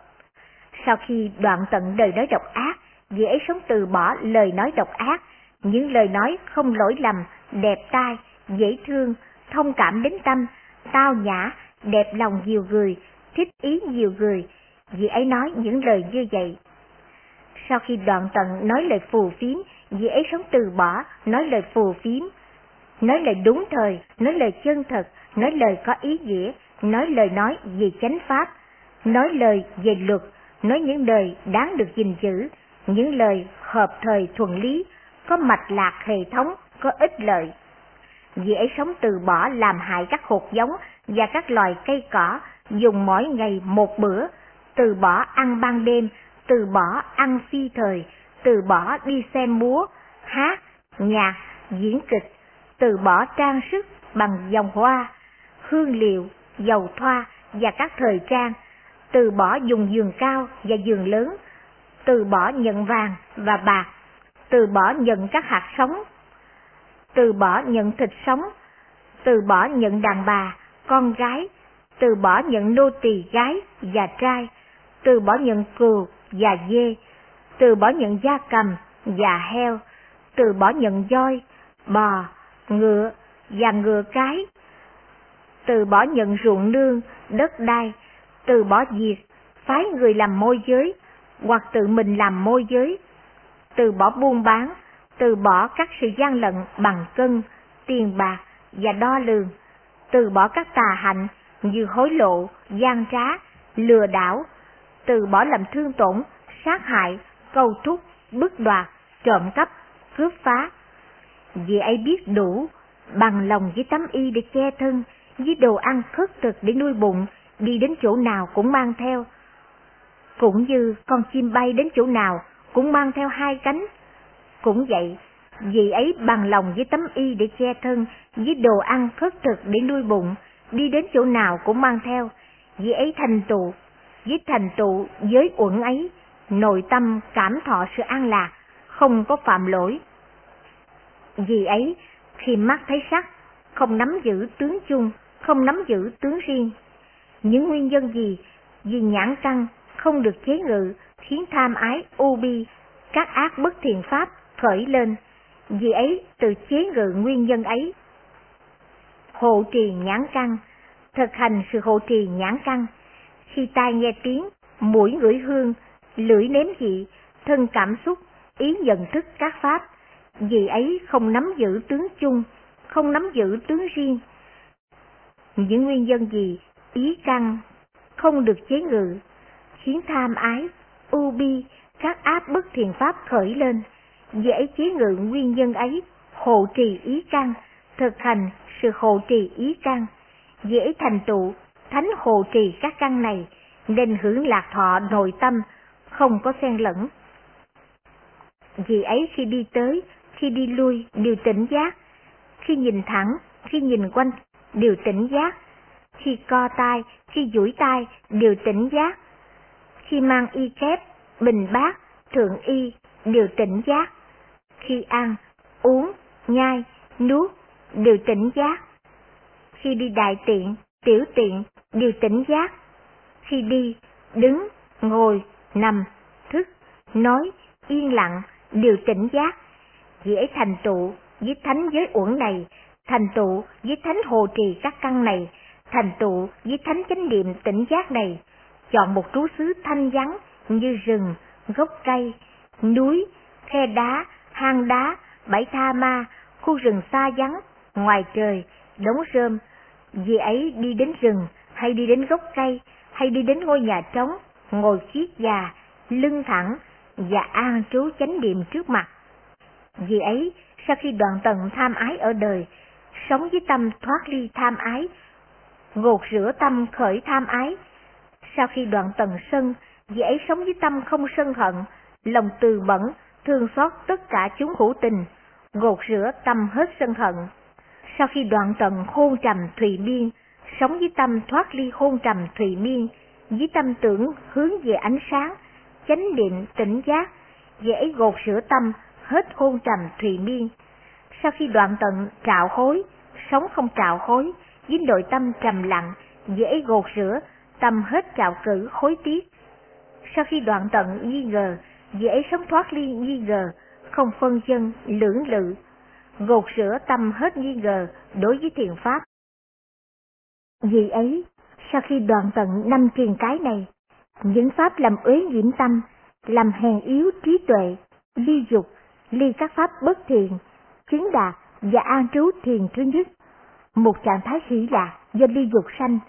Sau khi đoạn tận đời nói độc ác, dễ sống từ bỏ lời nói độc ác, những lời nói không lỗi lầm, đẹp tai, dễ thương, thông cảm đến tâm, tao nhã, đẹp lòng nhiều người, thích ý nhiều người, vì ấy nói những lời như vậy. Sau khi đoạn tận nói lời phù phiếm, vì ấy sống từ bỏ, nói lời phù phiếm, nói lời đúng thời, nói lời chân thật, nói lời có ý nghĩa, nói lời nói về chánh pháp, nói lời về luật, nói những lời đáng được gìn giữ, những lời hợp thời thuần lý, có mạch lạc hệ thống, có ích lợi. Dễ sống từ bỏ làm hại các hột giống và các loài cây cỏ, dùng mỗi ngày một bữa, từ bỏ ăn ban đêm, từ bỏ ăn phi thời, từ bỏ đi xem múa, hát, nhạc, diễn kịch, từ bỏ trang sức bằng dòng hoa, hương liệu, dầu thoa và các thời trang, từ bỏ dùng giường cao và giường lớn, từ bỏ nhận vàng và bạc, từ bỏ nhận các hạt sống, từ bỏ nhận thịt sống, từ bỏ nhận đàn bà, con gái, từ bỏ nhận nô tỳ gái và trai, từ bỏ nhận cừu và dê, từ bỏ nhận gia cầm và heo, từ bỏ nhận voi, bò, ngựa và ngựa cái, từ bỏ nhận ruộng nương, đất đai, từ bỏ việc phái người làm môi giới hoặc tự mình làm môi giới, từ bỏ buôn bán, từ bỏ các sự gian lận bằng cân, tiền bạc và đo lường, từ bỏ các tà hạnh như hối lộ, gian trá, lừa đảo, từ bỏ làm thương tổn, sát hại, câu thúc, bức đoạt, trộm cắp, cướp phá. Vì ấy biết đủ, bằng lòng với tấm y để che thân, với đồ ăn khất thực để nuôi bụng, đi đến chỗ nào cũng mang theo. Cũng như con chim bay đến chỗ nào cũng mang theo hai cánh. Cũng vậy, vì ấy bằng lòng với tấm y để che thân, với đồ ăn khất thực để nuôi bụng, đi đến chỗ nào cũng mang theo. Vì ấy thành tựu, với thành tựu giới uẩn ấy, nội tâm cảm thọ sự an lạc, không có phạm lỗi. Vì ấy, khi mắt thấy sắc, không nắm giữ tướng chung, không nắm giữ tướng riêng. Những nguyên nhân gì? Vì nhãn căn không được chế ngự, khiến tham ái, u bi, các ác bất thiện pháp khởi lên. Vì ấy từ chế ngự nguyên nhân ấy. Hộ trì nhãn căn, thực hành sự hộ trì nhãn căn. Khi tai nghe tiếng, mũi ngửi hương, lưỡi nếm vị, thân cảm xúc, ý nhận thức các pháp, vì ấy không nắm giữ tướng chung, không nắm giữ tướng riêng. Những nguyên nhân gì, ý căn, không được chế ngự, khiến tham ái, u bi, các áp bất thiện pháp khởi lên, dễ chế ngự nguyên nhân ấy, hộ trì ý căn, thực hành sự hộ trì ý căn, dễ thành tựu thánh hộ trì các căn này, nên hưởng lạc thọ nội tâm, không có xen lẫn. Vì ấy khi đi tới, khi đi lui đều tỉnh giác, khi nhìn thẳng, khi nhìn quanh đều tỉnh giác, khi co tai, khi duỗi tai đều tỉnh giác, khi mang y kép, bình bát, thượng y đều tỉnh giác, khi ăn, uống, nhai, nuốt đều tỉnh giác, khi đi đại tiện, tiểu tiện đi tỉnh giác, khi đi, đứng, ngồi, nằm, thức, nói, yên lặng đều tỉnh giác, dễ thành tựu với thánh giới uẩn này, thành tựu với thánh hồ trì các căn này, thành tựu với thánh chánh niệm tỉnh giác này, chọn một trú xứ thanh vắng như rừng, gốc cây, núi, khe đá, hang đá, bãi tha ma, khu rừng xa vắng, ngoài trời, đống rơm. Vì ấy đi đến rừng, hay đi đến gốc cây, hay đi đến ngôi nhà trống, ngồi chiếc già, lưng thẳng và an trú chánh niệm trước mặt. Vì ấy, sau khi đoạn tận tham ái ở đời, sống với tâm thoát ly tham ái, gột rửa tâm khởi tham ái. Sau khi đoạn tận sân, vì ấy sống với tâm không sân hận, lòng từ bẩn, thương xót tất cả chúng hữu tình, gột rửa tâm hết sân hận. Sau khi đoạn tận khôn trầm thùy biên sống với tâm thoát ly hôn trầm thùy miên, với tâm tưởng hướng về ánh sáng, chánh định tỉnh giác, dễ gột rửa tâm hết hôn trầm thùy miên. Sau khi đoạn tận trạo hối, sống không trạo hối, với nội tâm trầm lặng, dễ gột rửa, tâm hết trạo cử hối tiếc. Sau khi đoạn tận nghi ngờ, dễ sống thoát ly nghi ngờ, không phân dân lưỡng lự, gột rửa tâm hết nghi ngờ đối với thiền pháp. Vì ấy, sau khi đoạn tận năm truyền cái này, những pháp làm uế nhiễm tâm, làm hèn yếu trí tuệ, ly dục, ly các pháp bất thiện, chứng đạt và an trú thiền thứ nhất. Một trạng thái hỷ lạc do ly dục sanh,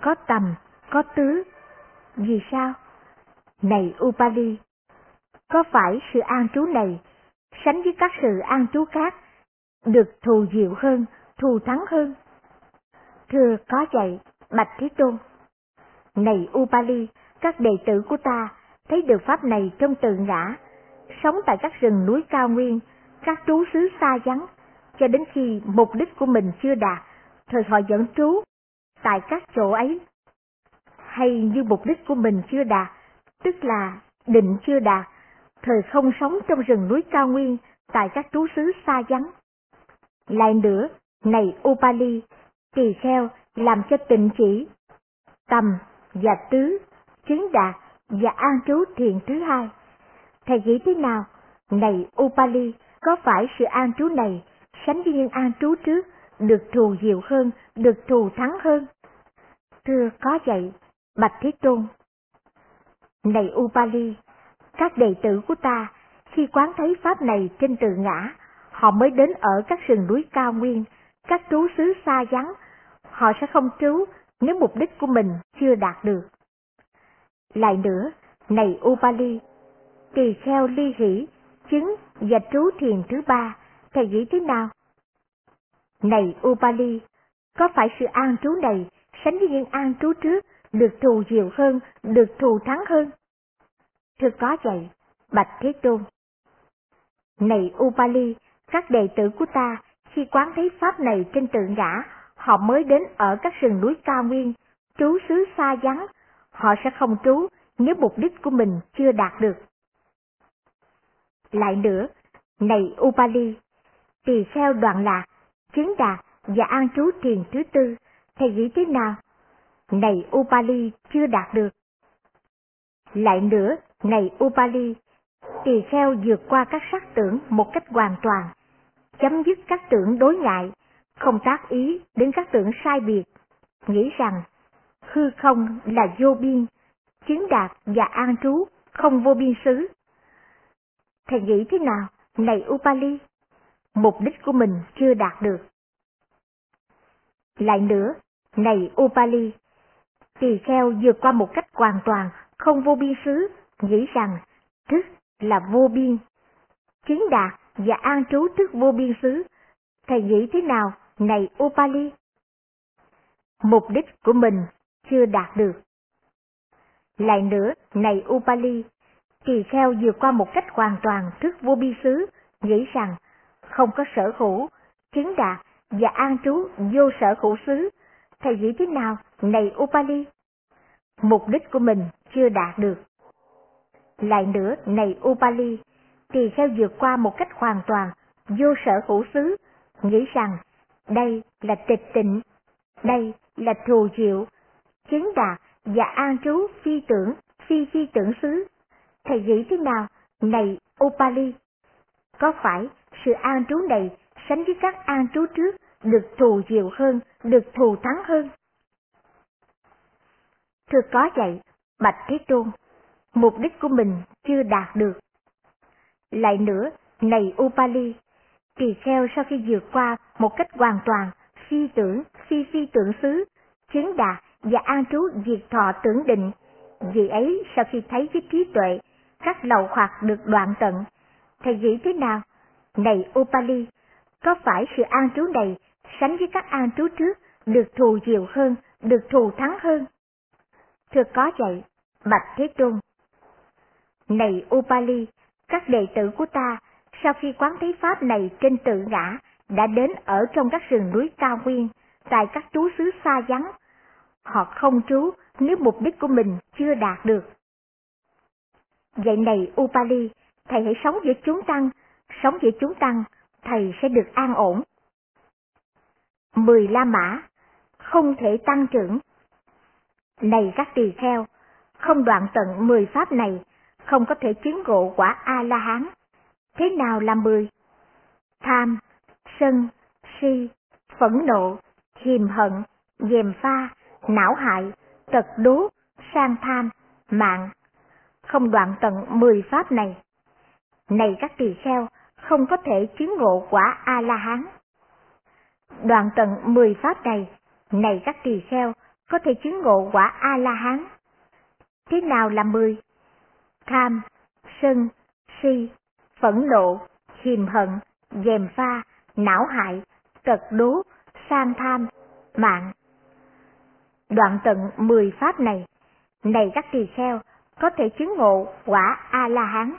có tầm, có tứ. Vì sao? Này Upali, có phải sự an trú này sánh với các sự an trú khác được thù diệu hơn, thù thắng hơn? Thưa có vậy, Bạch Thế Tôn. Này Upali, các đệ tử của ta thấy được pháp này trong tự ngã, sống tại các rừng núi cao nguyên, các trú xứ xa vắng, cho đến khi mục đích của mình chưa đạt, thời họ dẫn trú tại các chỗ ấy. Hay như mục đích của mình chưa đạt, tức là định chưa đạt, thời không sống trong rừng núi cao nguyên tại các trú xứ xa vắng. Lại nữa, này Upali, tỳ kheo làm cho tịnh chỉ, tầm và tứ, chứng đạt và an trú thiền thứ hai. Thầy nghĩ thế nào? Này Upali, có phải sự an trú này sánh với những an trú trước được thù diệu hơn, được thù thắng hơn? Thưa có vậy, Bạch Thế Tôn. Này Upali, các đệ tử của ta, khi quán thấy Pháp này trên từ ngã, họ mới đến ở các sườn núi cao nguyên, các trú xứ xa vắng, họ sẽ không trú nếu mục đích của mình chưa đạt được. Lại nữa, này Upali, tỳ kheo ly hỷ, chứng và trú thiền thứ ba, thầy nghĩ thế nào? Này Upali, có phải sự an trú này sánh với những an trú trước được thù diệu hơn, được thù thắng hơn? Thưa có vậy, Bạch Thế Tôn. Này Upali, các đệ tử của ta khi quán thấy Pháp này trên tượng ngã, họ mới đến ở các rừng núi cao nguyên, trú xứ xa vắng, họ sẽ không trú nếu mục đích của mình chưa đạt được. Lại nữa, này Upali, tỳ kheo đoạn lạc, chứng đạt và an trú thiền thứ tư, thầy nghĩ thế nào? Này Upali chưa đạt được. Lại nữa, này Upali, tỳ kheo vượt qua các sắc tưởng một cách hoàn toàn, chấm dứt các tưởng đối ngại, không tác ý đến các tưởng sai biệt, nghĩ rằng hư không là vô biên, chứng đạt và an trú không vô biên xứ. Thầy nghĩ thế nào, này Upali? Mục đích của mình chưa đạt được. Lại nữa, này Upali, tỳ kheo vượt qua một cách hoàn toàn, không vô biên xứ, nghĩ rằng thức là vô biên. Chứng đạt và an trú trước vô biên xứ. Thầy nghĩ thế nào, này Upali? Mục đích của mình chưa đạt được. Lại nữa, này Upali, tỳ kheo vượt qua một cách hoàn toàn thức vô biên xứ, nghĩ rằng không có sở hữu, chứng đạt và an trú vô sở hữu xứ. Thầy nghĩ thế nào, này Upali? Mục đích của mình chưa đạt được. Lại nữa, này Upali, tỳ kheo vượt qua một cách hoàn toàn, vô sở hữu xứ, nghĩ rằng đây là tịch tịnh, đây là thù diệu, chứng đạt và an trú phi tưởng, phi phi tưởng xứ. Thầy nghĩ thế nào, này Upali? Có phải sự an trú này sánh với các an trú trước được thù diệu hơn, được thù thắng hơn? Thưa có vậy, Bạch Thế Tôn, mục đích của mình chưa đạt được. Lại nữa, này Upali, tỳ kheo sau khi vượt qua một cách hoàn toàn phi tưởng, phi phi tưởng xứ, chứng đạt và an trú diệt thọ tưởng định, vì ấy sau khi thấy với trí tuệ, các lậu hoặc được đoạn tận, thầy nghĩ thế nào? Này Upali, có phải sự an trú này sánh với các an trú trước được thù diệu hơn, được thù thắng hơn? Thưa có vậy, Bạch Thế Tôn. Này Upali, các đệ tử của ta, sau khi quán thấy Pháp này trên tự ngã, đã đến ở trong các rừng núi cao nguyên, tại các trú xứ xa vắng. Họ không trú nếu mục đích của mình chưa đạt được. Vậy này Upali, thầy hãy sống giữa chúng tăng, sống giữa chúng tăng, thầy sẽ được an ổn. Mười La Mã, không thể tăng trưởng. Này các tỳ kheo, không đoạn tận mười pháp này, không có thể chứng ngộ quả A-la-hán. Thế nào là mười? Tham, sân, si, phẫn nộ, hiềm hận, dèm pha, não hại, tật đố, sang tham, mạng. Không đoạn tận mười pháp này. Này các tỳ kheo, không có thể chứng ngộ quả A-la-hán. Đoạn tận mười pháp này, này các tỳ kheo, có thể chứng ngộ quả A-la-hán. Thế nào là mười? Tham, sân, si, phẫn nộ, hiềm hận, dèm pha, não hại, tật đố, sang tham, mạng. Đoạn tận mười pháp này, này các tỳ kheo, có thể chứng ngộ quả A-la-hán.